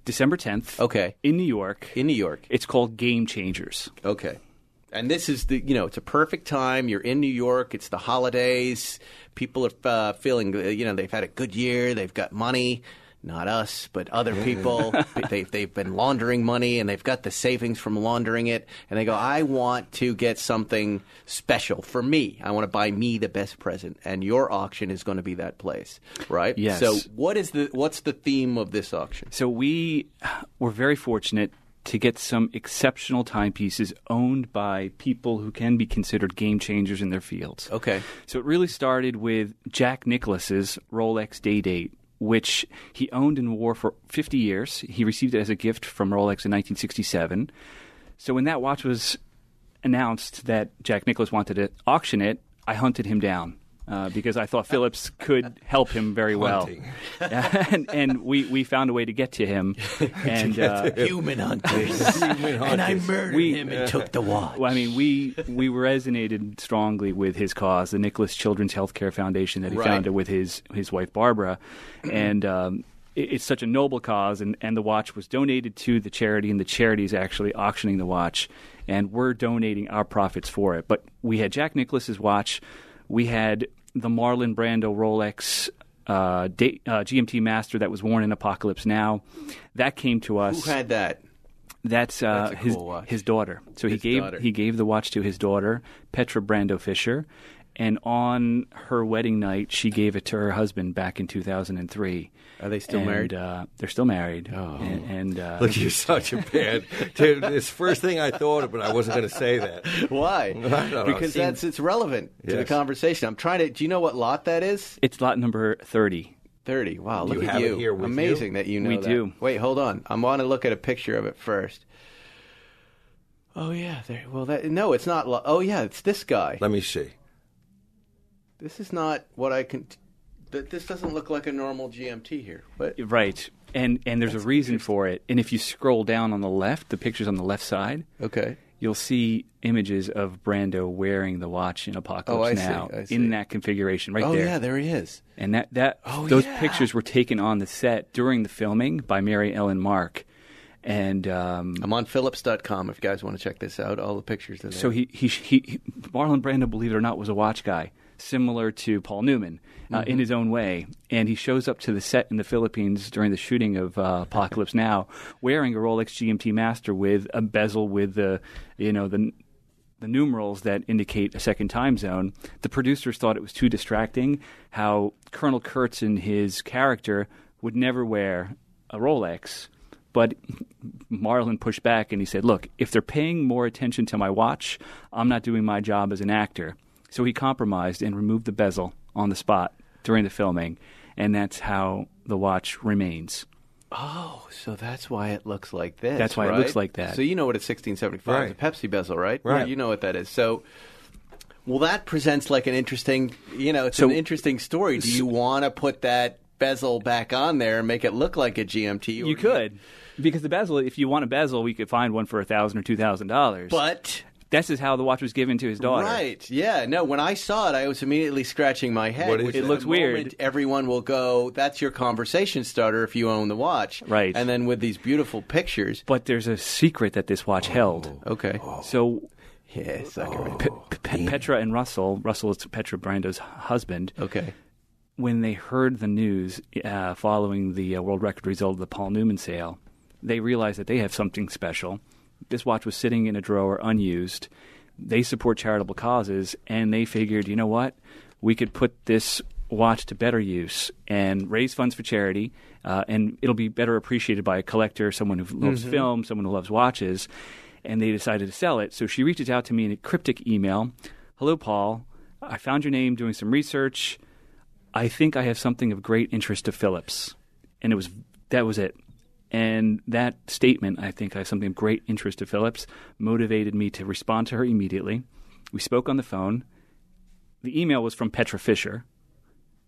December tenth. Okay, in New York. in New York. It's called Game Changers. Okay. And this is the, you know, it's a perfect time. You're in New York. It's the holidays. People are uh, feeling, uh, you know, they've had a good year. They've got money. Not us, but other people. they've, they've been laundering money and they've got the savings from laundering it. And they go, I want to get something special for me. I want to buy me the best present. And your auction is going to be that place, right? Yes. So what is the, what's the theme of this auction? So we were very fortunate to get some exceptional timepieces owned by people who can be considered game changers in their fields. Okay. So it really started with Jack Nicklaus's Rolex Day Date, which he owned and wore for 50 years. He received it as a gift from Rolex in 1967. So when that watch was announced that Jack Nicklaus wanted to auction it, I hunted him down. Uh, because I thought Phillips could help him very well, and, and we, we found a way to get to him, and uh, Human hunters. and I murdered We- him and took the watch. Well, I mean, we we resonated strongly with his cause, the Nicklaus Children's Healthcare Foundation that he Right. founded with his his wife Barbara, and um, it, it's such a noble cause. And, and the watch was donated to the charity, and the charity is actually auctioning the watch, and we're donating our profits for it. But we had Jack Nicklaus's watch, we had the Marlon Brando Rolex. Uh, date, uh, GMT Master that was worn in Apocalypse Now, that came to us. Who had that? That's, uh, That's his cool his daughter. So His he gave daughter. he gave the watch to his daughter, Petra Brando Fisher, and on her wedding night, she gave it to her husband back in 2003. Are they still And, married? Uh, they're still married. Oh. And, and uh, Look, you're such a bad. Dude, it's the first thing I thought of, but I wasn't going to say that. Why? Because Seems- that's it's relevant to the conversation. I'm trying to. Do you know what lot that is? it's lot number 30. Thirty. Wow, look you at have it you. here with Amazing you? that you know We that. do. Wait, hold on. I want to look at a picture of it first. Oh yeah, there. Well, that no, it's not. lo- Oh yeah, it's this guy. Let me see. This is not what I can. th- This doesn't look like a normal GMT here. But Right. And and there's a reason for it. And if you scroll down on the left, the pictures on the left side, okay. you'll see images of Brando wearing the watch in Apocalypse Oh, see, Now I see. in that configuration right oh there. yeah, there he is. And that, that Oh, those yeah. pictures were taken on the set during the filming by Mary Ellen Mark. And um, I'm on Phillips.com if you guys want to check this out. All the pictures are there. so he, he, he, he, Marlon Brando, believe it or not, was a watch guy, similar to Paul Newman uh, Mm-hmm. in his own way. And he shows up to the set in the Philippines during the shooting of uh, Apocalypse Now, wearing a Rolex GMT Master with a bezel with the, you know, the the numerals that indicate a second time zone. The producers thought it was too distracting. How Colonel Kurtz and his character would never wear a Rolex. But Marlon pushed back and he said, Look, if they're paying more attention to my watch, I'm not doing my job as an actor. So he compromised and removed the bezel on the spot during the filming. And that's how the watch remains. Oh, so that's why it looks like this. That's why it looks like that. So you know what a 1675 Right. is, a Pepsi bezel, right? Right. Yeah, you know what that is. So, well, that presents like an interesting, you know, it's So- an interesting story. Do you want to put that bezel back on there and make it look like a GMT? or You could. Because the bezel, if you want a bezel, we could find one for a thousand or two thousand dollars. But This is how the watch was given to his daughter. Right. Yeah. No. When I saw it, I was immediately scratching my head. What is which it? the looks weird. moment Everyone will go. That's your conversation starter if you own the watch. Right. And then with these beautiful pictures. But there's a secret that this watch held. Okay. So Yeah. Sucker. Pe- Pe- Petra and Russell, Russell is Petra Brando's husband, Okay. when they heard the news uh, following the uh, world record result of the Paul Newman sale, they realized that they have something special. This watch was sitting in a drawer unused. They support charitable causes, and they figured, you know what? We could put this watch to better use and raise funds for charity, uh, and it'll be better appreciated by a collector, someone who loves Mm-hmm. film, someone who loves watches. And they decided to sell it. So she reaches out to me in a cryptic email Hello, Paul. I found your name doing some research. I think I have something of great interest to Phillips. And it was that was it. And that statement, I think have something of great interest to Phillips, motivated me to respond to her immediately. We spoke on the phone. The email was from Petra Fisher.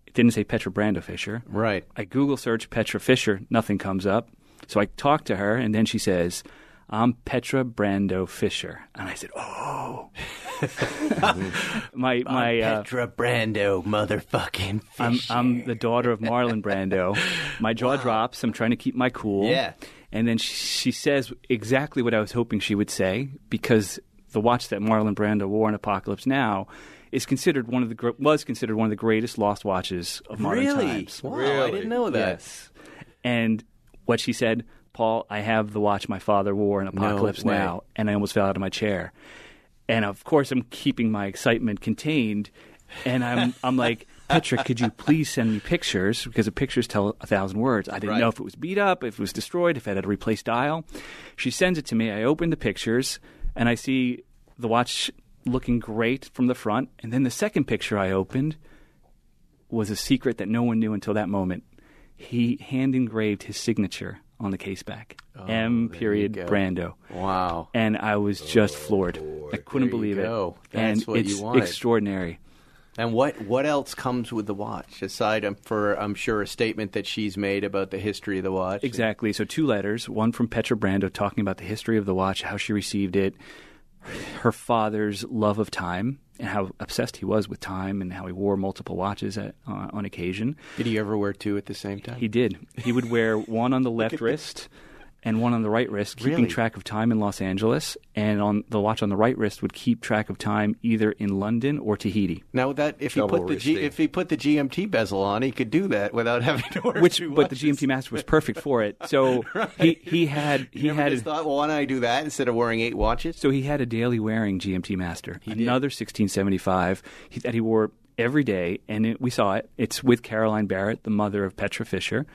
It didn't say Petra Brando Fisher. Right. I Google search Petra Fisher, nothing comes up. So I talk to her, and then she says, I'm Petra Brando Fisher. And I said, Oh. my my uh, Petra Brando, motherfucking I'm. I'm the daughter of Marlon Brando. My jaw drops. I'm trying to keep my cool. Yeah. And then she, she says exactly what I was hoping she would say because the watch that Marlon Brando wore in Apocalypse Now is considered one of the was considered one of the greatest lost watches of modern really? times. Wow, I didn't know that. Yes. And what she said, Paul, I have the watch my father wore in Apocalypse way. Now, and I almost fell out of my chair. And of course, I'm keeping my excitement contained, and I'm I'm like, Petra, could you please send me pictures because the pictures tell a thousand words. I didn't Right. know if it was beat up, if it was destroyed, if it had a replaced dial. She sends it to me. I open the pictures, and I see the watch looking great from the front. And then the second picture I opened was a secret that no one knew until that moment. He hand engraved his signature on the case back. M. Period. Brando. Wow. And I was just floored. I couldn't believe go. it. That's and what it's you wanted. extraordinary. And what what else comes with the watch aside um, for I'm sure a statement that she's made about the history of the watch? Exactly. So two letters, one from Petra Brando talking about the history of the watch, how she received it, her father's love of time, and how obsessed he was with time, and how he wore multiple watches at, uh, on occasion. Did he ever wear two at the same time? He did. He would wear one on the left wrist and one on the right wrist, keeping Really? track of time in Los Angeles. And on the watch on the right wrist would keep track of time either in London or Tahiti. now that if he Double put the G, if he put the GMT bezel on, he could do that without having to wear Which, two but the. GMT Master was perfect for it. So he he had he never had just thought, well, why don't I do that instead of wearing eight watches? So he had a daily wearing GMT Master, did. another 1675 that he wore every day, and it, we saw it. It's with Caroline Barrett, the mother of Petra Fisher,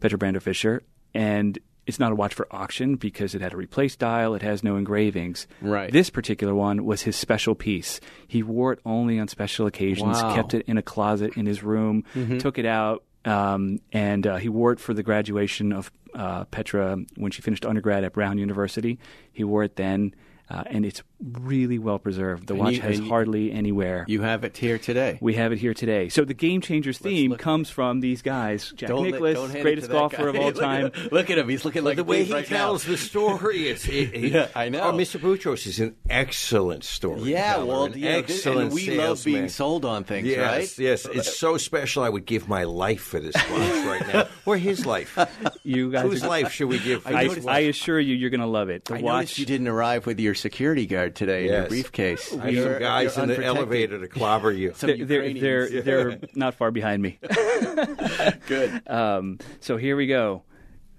Petra Brando Fisher, and it's not a watch for auction because it had a replaced dial. It has no engravings. Right. This particular one was his special piece. He wore it only on special occasions. Wow. Kept it in a closet in his room. Took it out. Um, and uh, he wore it for the graduation of uh, Petra when she finished undergrad at Brown University. He wore it then, uh, and it's really well preserved. The And watch you- has hardly any wear. You have it here today. we have it here today. So the Game Changers theme comes from these guys: Jack Don't Nicklaus, don't hand it greatest golfer guy. of all Look at time. him. Look at him. He's looking like the a way he right tells now. the story is he, he- Yeah, I know. Oh, Mr. Boutros is an excellent story. Yeah, well, an you this- excellent and we love being salesman. sold on things, yes, right? Yes, it's so special. I would give my life for this watch right now, or his life. You guys, Whose life should we give for I, this I watch? assure you, you're going to love it. The I watch. you didn't arrive with your security guard today in your briefcase. I have You're- some guys in the elevator to clobber you. Some They're, they're, they're, they're not far behind me. Good. Um, so here we go.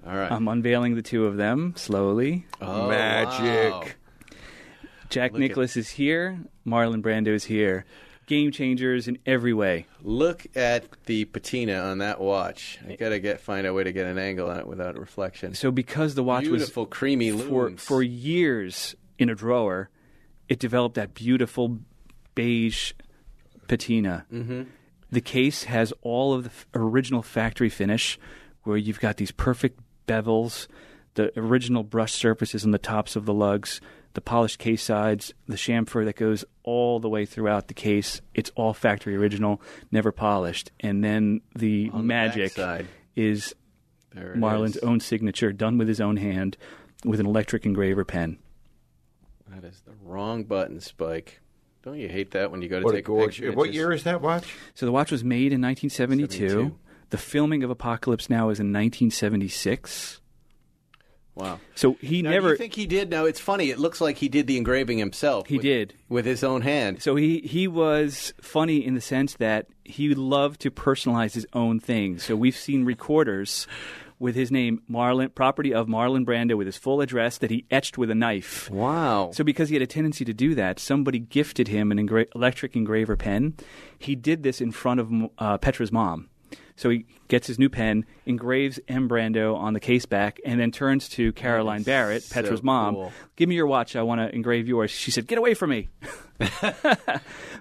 All right. I'm unveiling the two of them slowly. Oh, Magic. wow. Jack Look at- Nicklaus is here. Marlon Brando is here. Game changers in every way. Look at the patina on that watch. I gotta get find a way to get an angle on it without reflection. So because the watch Beautiful, was creamy for looms. for years in a drawer, it developed that beautiful beige patina. Mm-hmm. The case has all of the f- original factory finish, where you've got these perfect bevels, the original brush surfaces on the tops of the lugs, the polished case sides, the chamfer that goes all the way throughout the case. It's all factory original, never polished. And then the On magic backside. is Marlon's is. own signature, done with his own hand, with an electric engraver pen. That is the wrong button, Spike. Don't you hate that when you go to What take a gorgeous! picture? What just- year is that watch? So the watch was made in 1972. 72. The filming of Apocalypse Now is in 1976. Wow. So he Now, never. you think he did? Now it's funny. It looks like he did the engraving himself. He with- did. with his own hand. so he he was funny in the sense that he loved to personalize his own things. So we've seen recorders with his name, Marlon, property of Marlon Brando, with his full address that he etched with a knife. Wow. So, because he had a tendency to do that, somebody gifted him an engra- electric engraver pen. He did this in front of uh, Petra's mom. So he gets his new pen, engraves M. Brando on the case back, and then turns to Caroline Barrett, so Petra's mom. cool. Give me your watch. I want to engrave yours. She said, "Get away from me."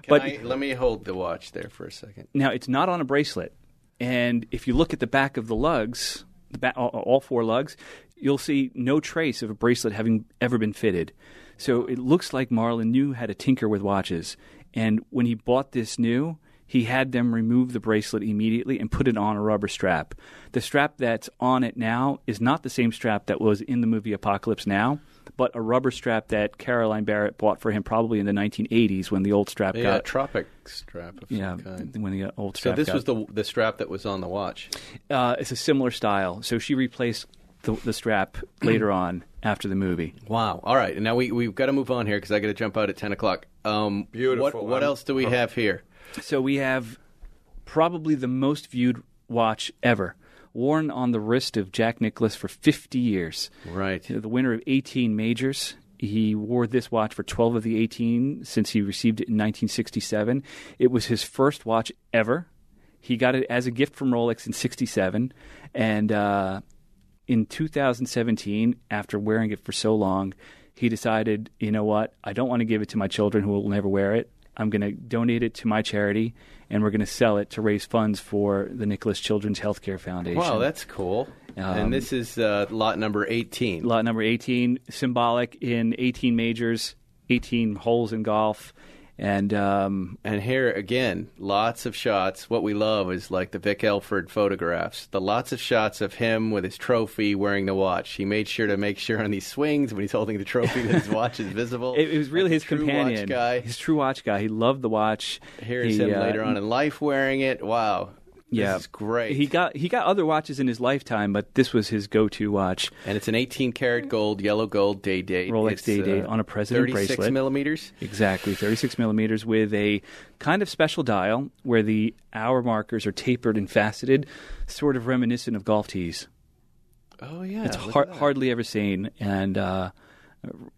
But- I- let me hold the watch there for a second. Now it's not on a bracelet, and if you look at the back of the lugs, ba- all, four lugs, you'll see no trace of a bracelet having ever been fitted. So it looks like Marlon knew how to tinker with watches, and when he bought this new, he had them remove the bracelet immediately and put it on a rubber strap. The strap that's on it now is not the same strap that was in the movie Apocalypse Now. But a rubber strap that Caroline Barrett bought for him probably in the 1980s when the old strap Yeah, got tropic strap of yeah some kind. when the old So this got- was the the strap that was on the watch. uh, it's a similar style. So she replaced the, the strap later on after the movie. Wow. All right. And now we we've got to move on here because I got to jump out at ten o'clock. Um, Beautiful. What, what else do we have here? So we have probably the most viewed watch ever, worn on the wrist of Jack Nicklaus for 50 years. Right. The winner of 18 majors. He wore this watch for 12 of the 18 since he received it in 1967. It was his first watch ever. He got it as a gift from Rolex in 67. And uh, in 2017, after wearing it for so long, he decided, you know what? I don't want to give it to my children who will never wear it. I'm going to donate it to my charity, and we're going to sell it to raise funds for the Nicklaus Children's Healthcare Foundation. Wow, that's cool. Um, and this is uh, lot number eighteen. lot number 18, symbolic in 18 majors, 18 holes in golf. And um, And here again, lots of shots. What we love is like the Vic Elford photographs. The lots of shots of him with his trophy wearing the watch. He made sure to make sure on these swings when he's holding the trophy that his watch is visible. it, it was really his true companion. Watch guy. His true watch guy. He loved the watch. Here's He, him uh, later on in life wearing it. Wow. Yeah, This is great. He got he got other watches in his lifetime, but this was his go-to watch. and it's an 18 karat gold, yellow gold day date. Rolex It's, day date uh, on a president 36 bracelet. millimeters. Exactly, 36 millimeters with a kind of special dial where the hour markers are tapered and faceted, sort of reminiscent of golf tees. Oh yeah, it's har- hardly ever seen, and uh,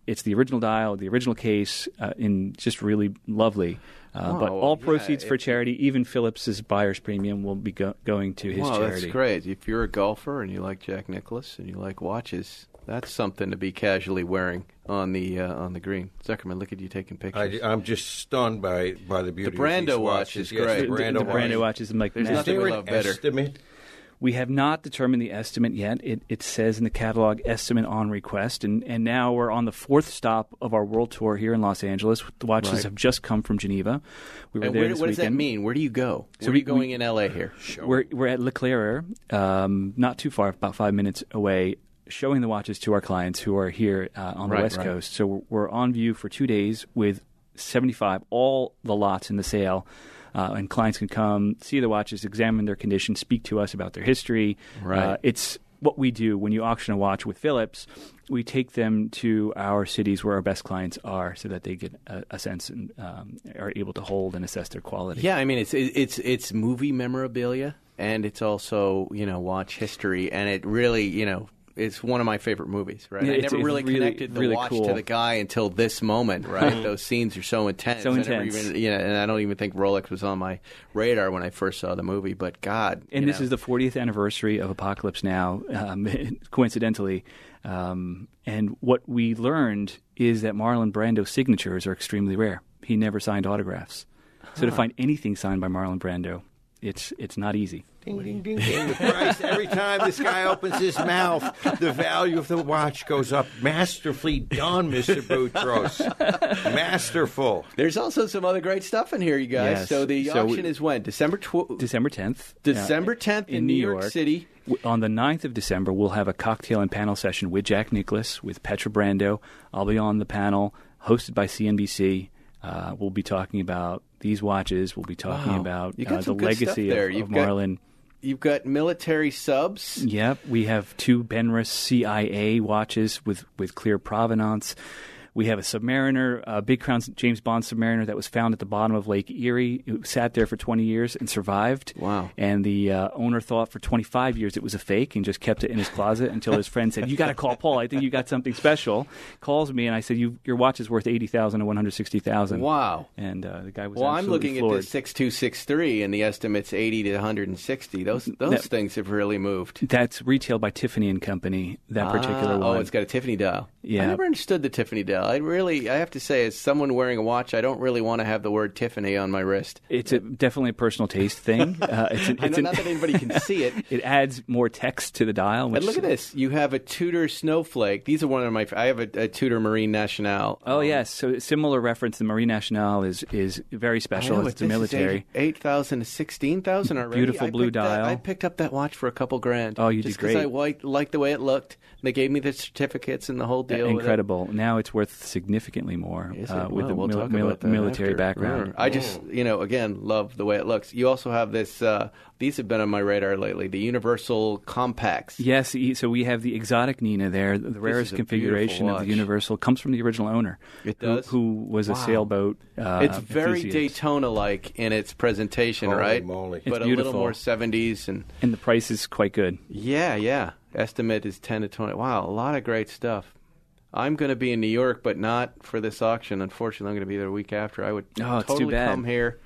it's the original dial, the original case, uh, in just really lovely. Uh, but all yeah, proceeds for charity, even Phillips's buyer's premium, will be go- going to his wow, charity. that's great. If you're a golfer and you like Jack Nicklaus and you like watches, that's something to be casually wearing on the uh, on the green. Zuckerman, look at you taking pictures. I, am just stunned by by the beauty. The Brando of these watch watches. is Yes, great. The The, Brando, the watch. Brando watches, I'm like, There's nothing we love better. estimate? We have not determined the estimate yet. It, it says in the catalog estimate on request, and, and now we're on the fourth stop of our world tour here in Los Angeles. The watches Right. have just come from Geneva. We were and there where, this what does that mean? Where do you go? So Where are you going we- in LA here? We're we're at Leclerc, um, not too far, about five minutes away, showing the watches to our clients who are here uh, on the Right, West right. Coast. So we're, we're on view for two days with seventy five all the lots in the sale. Uh, and clients can come see the watches, examine their condition, speak to us about their history. Right. Uh, it's what we do when you auction a watch with Phillips. We take them to our cities where our best clients are, so that they get a, a sense and um, are able to hold and assess their quality. Yeah, I mean it's it's it's movie memorabilia and it's also you know watch history and it really you know it's one of my favorite movies. Right, Yeah, I never really, really- connected the really watch cool. to the guy until this moment. Right, those scenes are so intense. So intense. even, you know, and I don't even think Rolex was on my radar when I first saw the movie. But God, And this know. is the 40th anniversary of Apocalypse Now, um, coincidentally. Um, and what we learned is that Marlon Brando's signatures are extremely rare. He never signed autographs. So to find anything signed by Marlon Brando, it's it's not easy. Ding, ding, ding, ding. The price, every time this guy opens his mouth, the value of the watch goes up. Masterfully done, Mr. Boutros. Masterful. There's also some other great stuff in here, you guys. Yes. So the So auction we- is when December tw- December 10th. December uh, 10th in, New York, City. On the 9th of December, we'll have a cocktail and panel session with Jack Nicklaus, with Petra Brando. I'll be on the panel, hosted by CNBC. Uh, we'll be talking about these watches. We'll be talking Wow. about You got uh, the some good stuff legacy there. of, You've of got- Marlon. You've got military subs. Yep, we have two Benrus CIA watches with, with clear provenance. We have a Submariner, a Big Crown James Bond Submariner that was found at the bottom of Lake Erie. It sat there for 20 years and survived. Wow. And the uh, owner thought for 25 years it was a fake and just kept it in his closet until his friend said, "You got to call Paul. I think you got something special." Calls me and I said, you, "Your watch is worth 80,000 to 160,000." Wow. And uh, the guy was Well, I'm looking floored. at the 6263 and the estimate's 80 to 160. Those those That- things have really moved. That's retailed by Tiffany and Company. That particular Ah, one. Oh, it's got a Tiffany dial. Yeah. I never understood the Tiffany dial. I really, I have to say, as someone wearing a watch, I don't really want to have the word Tiffany on my wrist. It's a, definitely a personal taste thing. Uh, it's an, I it's an- not that anybody can see it. it adds more text to the dial. Which, And look at this. You have a Tudor Snowflake. These are one of my. I have a, a Tudor Marine Nationale. Oh yes, so similar reference. The Marine Nationale is is very special. know, it's is military. 8,000 to 16,000 already. Beautiful I blue that- dial. I picked up that watch for a couple grand. Oh, you did just because I great. wi- liked the way it looked. They gave me the certificates and the whole deal. Incredible. Now it's worth significantly more uh, it? with Well, the we'll mil- talk mil- about that military after. background. I just, you know, again, love the way it looks. You also have this. Uh, these have been on my radar lately. The Universal Compax. Yes, so we have the exotic Nina there. The rarest configuration of the. Universal comes from the original owner. It who- does? Who, was a sailboat. Uh, it's very. Daytona-like in its presentation, Holy right? moly. But It's a beautiful. little more 70s and and the price is quite good. yeah, yeah. Estimate is 10 to 20. Wow, a lot of great stuff. I'm going to be in New York, but not for this auction. Unfortunately, I'm going to be there a week after. I would Oh, it's too totally bad. come here,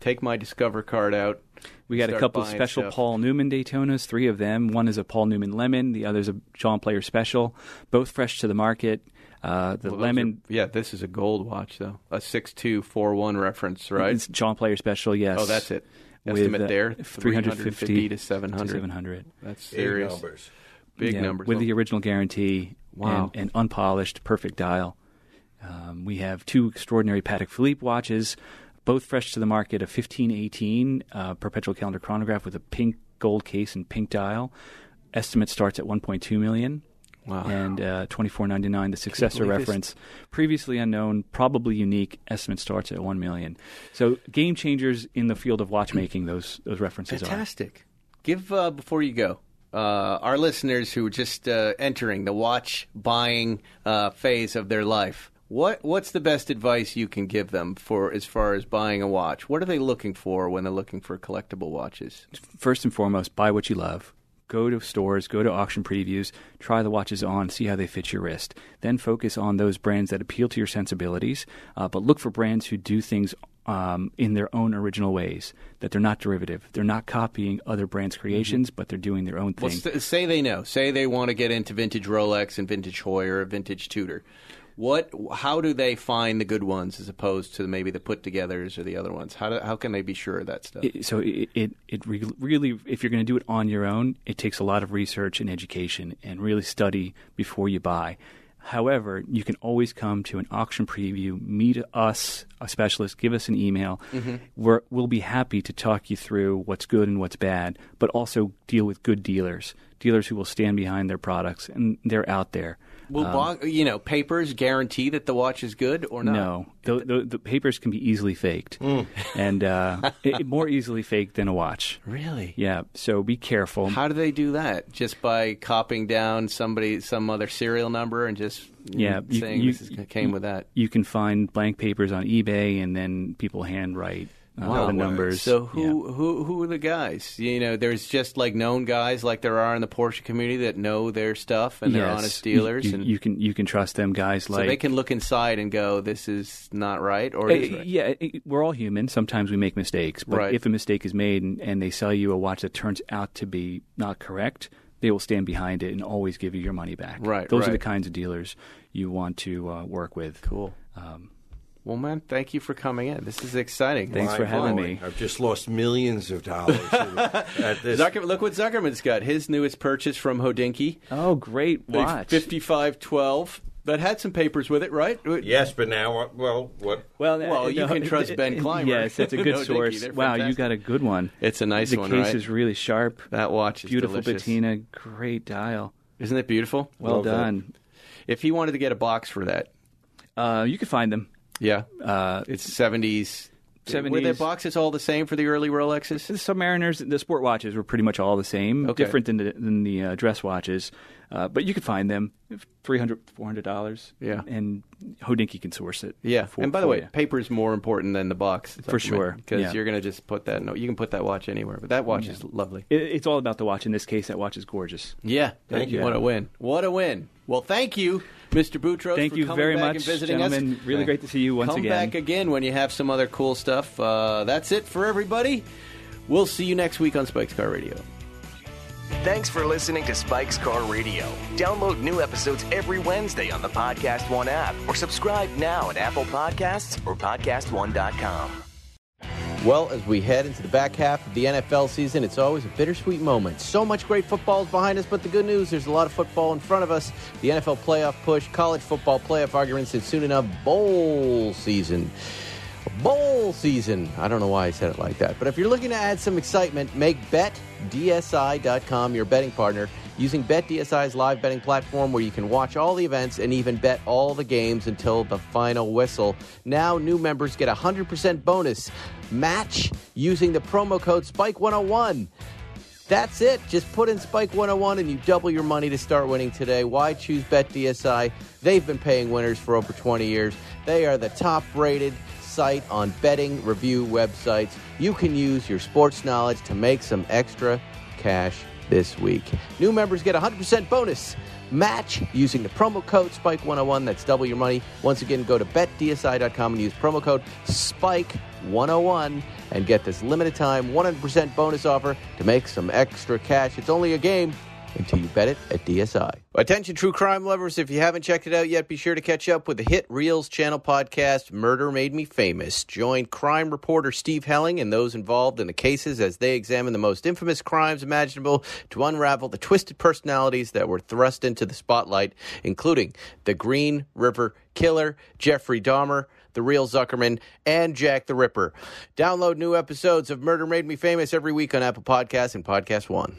take my Discover card out. We got a couple buying special stuff. Paul Newman Daytonas, three of them. One is a Paul Newman Lemon, the other's a John Player Special, both fresh to the market. Uh, the Well, Lemon, are- yeah, this is a gold watch though, a six two four one reference, right? it's John Player Special, yes. Oh, that's it. With, Estimate uh, there, 350 to seven hundred. 700. That's Big serious. numbers. Big Yeah, numbers. with the original guarantee Wow. and, and unpolished, perfect dial. Um, we have two extraordinary Patek Philippe watches, both fresh to the market. A 1518 uh, perpetual calendar chronograph with a pink gold case and pink dial. Estimate starts at 1.2 million. Wow. And uh, 24.99, the successor reference, previously unknown, probably unique. Estimate starts at one million. So game changers in the field of watchmaking. Those those references are. Fantastic. Give uh, before you go. Uh, our listeners who are just uh, entering the watch buying uh, phase of their life, what what's the best advice you can give them for as far as buying a watch? What are they looking for when they're looking for collectible watches? first and foremost, buy what you love. Go to stores, go to auction previews, try the watches on, see how they fit your wrist. Then focus on those brands that appeal to your sensibilities, uh, but look for brands who do things um, in their own original ways, that they're not derivative. They're not copying other brands' creations, but they're doing their own thing. Well, say they know. Say they want to get into vintage Rolex and vintage Heuer or vintage Tudor. What? How do they find the good ones as opposed to maybe the put-togethers or the other ones? How do, how can they be sure of that stuff? It- so it it, it re- really, if you're going to do it on your own, it takes a lot of research and education, and really study before you buy. However, you can always come to an auction preview, meet us, a specialist, give us an email. Mm-hmm. We're, we'll be happy to talk you through what's good and what's bad, but also deal with good dealers, dealers who will stand behind their products, and they're out there. Will bo- you know papers guarantee that the watch is good or not? No, the, the, the papers can be easily faked, and uh, it, more easily faked than a watch. Really? Yeah, so be careful. How do they do that? Just by copying down somebody some other serial number and just mm, Yeah, you- saying you- this is, came with that. you can find blank papers on eBay, and then people handwrite uh, the numbers. So who Yeah. who who are the guys? You know, there's just like known guys like there are in the Porsche community that know their stuff and they're honest dealers, You, and you can you can trust them, guys. so like they can look inside and go, "This is not right," or it is Uh, right. yeah, it- we're all human. Sometimes we make mistakes, but Right. if a mistake is made and, and they sell you a watch that turns out to be not correct, they will stand behind it and always give you your money back. Right, Those are the kinds of dealers you want to uh, work with. Cool. Um, Well, man, thank you for coming in. This is exciting. Thanks for having me. I've just lost millions of dollars at this. Zucker, look what Zuckerman's got. His newest purchase from Hodinkee. oh, great watch! Fifty-five twelve. That had some papers with it, right? Yes, but now, uh, well, what? Well, Well, uh, you no, can trust it- Ben it- Clymer. Yes, it's a good Dickie, source. they're Wow, you got a good one. It's a nice the one, The case right? is really sharp. That watch is Beautiful delicious. patina, great dial. Isn't it beautiful? Well Love that. done. If he wanted to get a box for that, Uh, you can find them. Yeah, Uh, it's seventies 70s. Were the boxes all the same for the early Rolexes? The Submariners, the sport watches were pretty much all the same, Okay. different than the, than the uh, dress watches. Uh, but you could find them, $300, $400. Yeah. And Hodinkee can source it. Yeah, for- and by the way, you. paper is more important than the box For sure, because yeah. you're going to just put that. No, you can put that watch anywhere, but that watch Yeah. is lovely. It, it's all about the watch. In this case, that watch is gorgeous. Yeah, Thank you. What a win! What a win! Well, thank you, Mr. Boutros. Thank for you coming very back much, and visiting gentlemen. us. Really great to see you once Come again. back again when you have some other cool stuff. Uh, that's it for everybody. We'll see you next week on Spike's Car Radio. Thanks for listening to Spike's Car Radio. Download new episodes every Wednesday on the Podcast One app or subscribe now at Apple Podcasts or PodcastOne.com. Well, as we head into the back half of the NFL season, it's always a bittersweet moment. So much great football is behind us, but the good news, there's a lot of football in front of us. The NFL playoff push, college football playoff arguments, and soon enough, bowl season. Bowl season. I don't know why I said it like that. But if you're looking to add some excitement, make BetDSI.com your betting partner. Using BetDSI's live betting platform where you can watch all the events and even bet all the games until the final whistle. Now, new members get a 100% bonus match using the promo code SPIKE101. That's it. Just put in Spike 101 and you double your money to start winning today. Why choose BetDSI? They've been paying winners for over 20 years. They are the top rated site on betting review websites. You can use your sports knowledge to make some extra cash this week. New members get a 100% bonus match using the promo code SPIKE101. That's double your money. Once again, go to betdsi.com and use promo code SPIKE101 and get this limited time 100% bonus offer to make some extra cash. It's only a game until you bet it at DSI. Attention, true crime lovers. If you haven't checked it out yet, be sure to catch up with the hit Reelz channel podcast, Murder Made Me Famous. Join crime reporter Steve Helling and those involved in the cases as they examine the most infamous crimes imaginable to unravel the twisted personalities that were thrust into the spotlight, including the Green River Killer, Jeffrey Dahmer, the real Zuckerman, and Jack the Ripper. Download new episodes of Murder Made Me Famous every week on Apple Podcasts and Podcast One.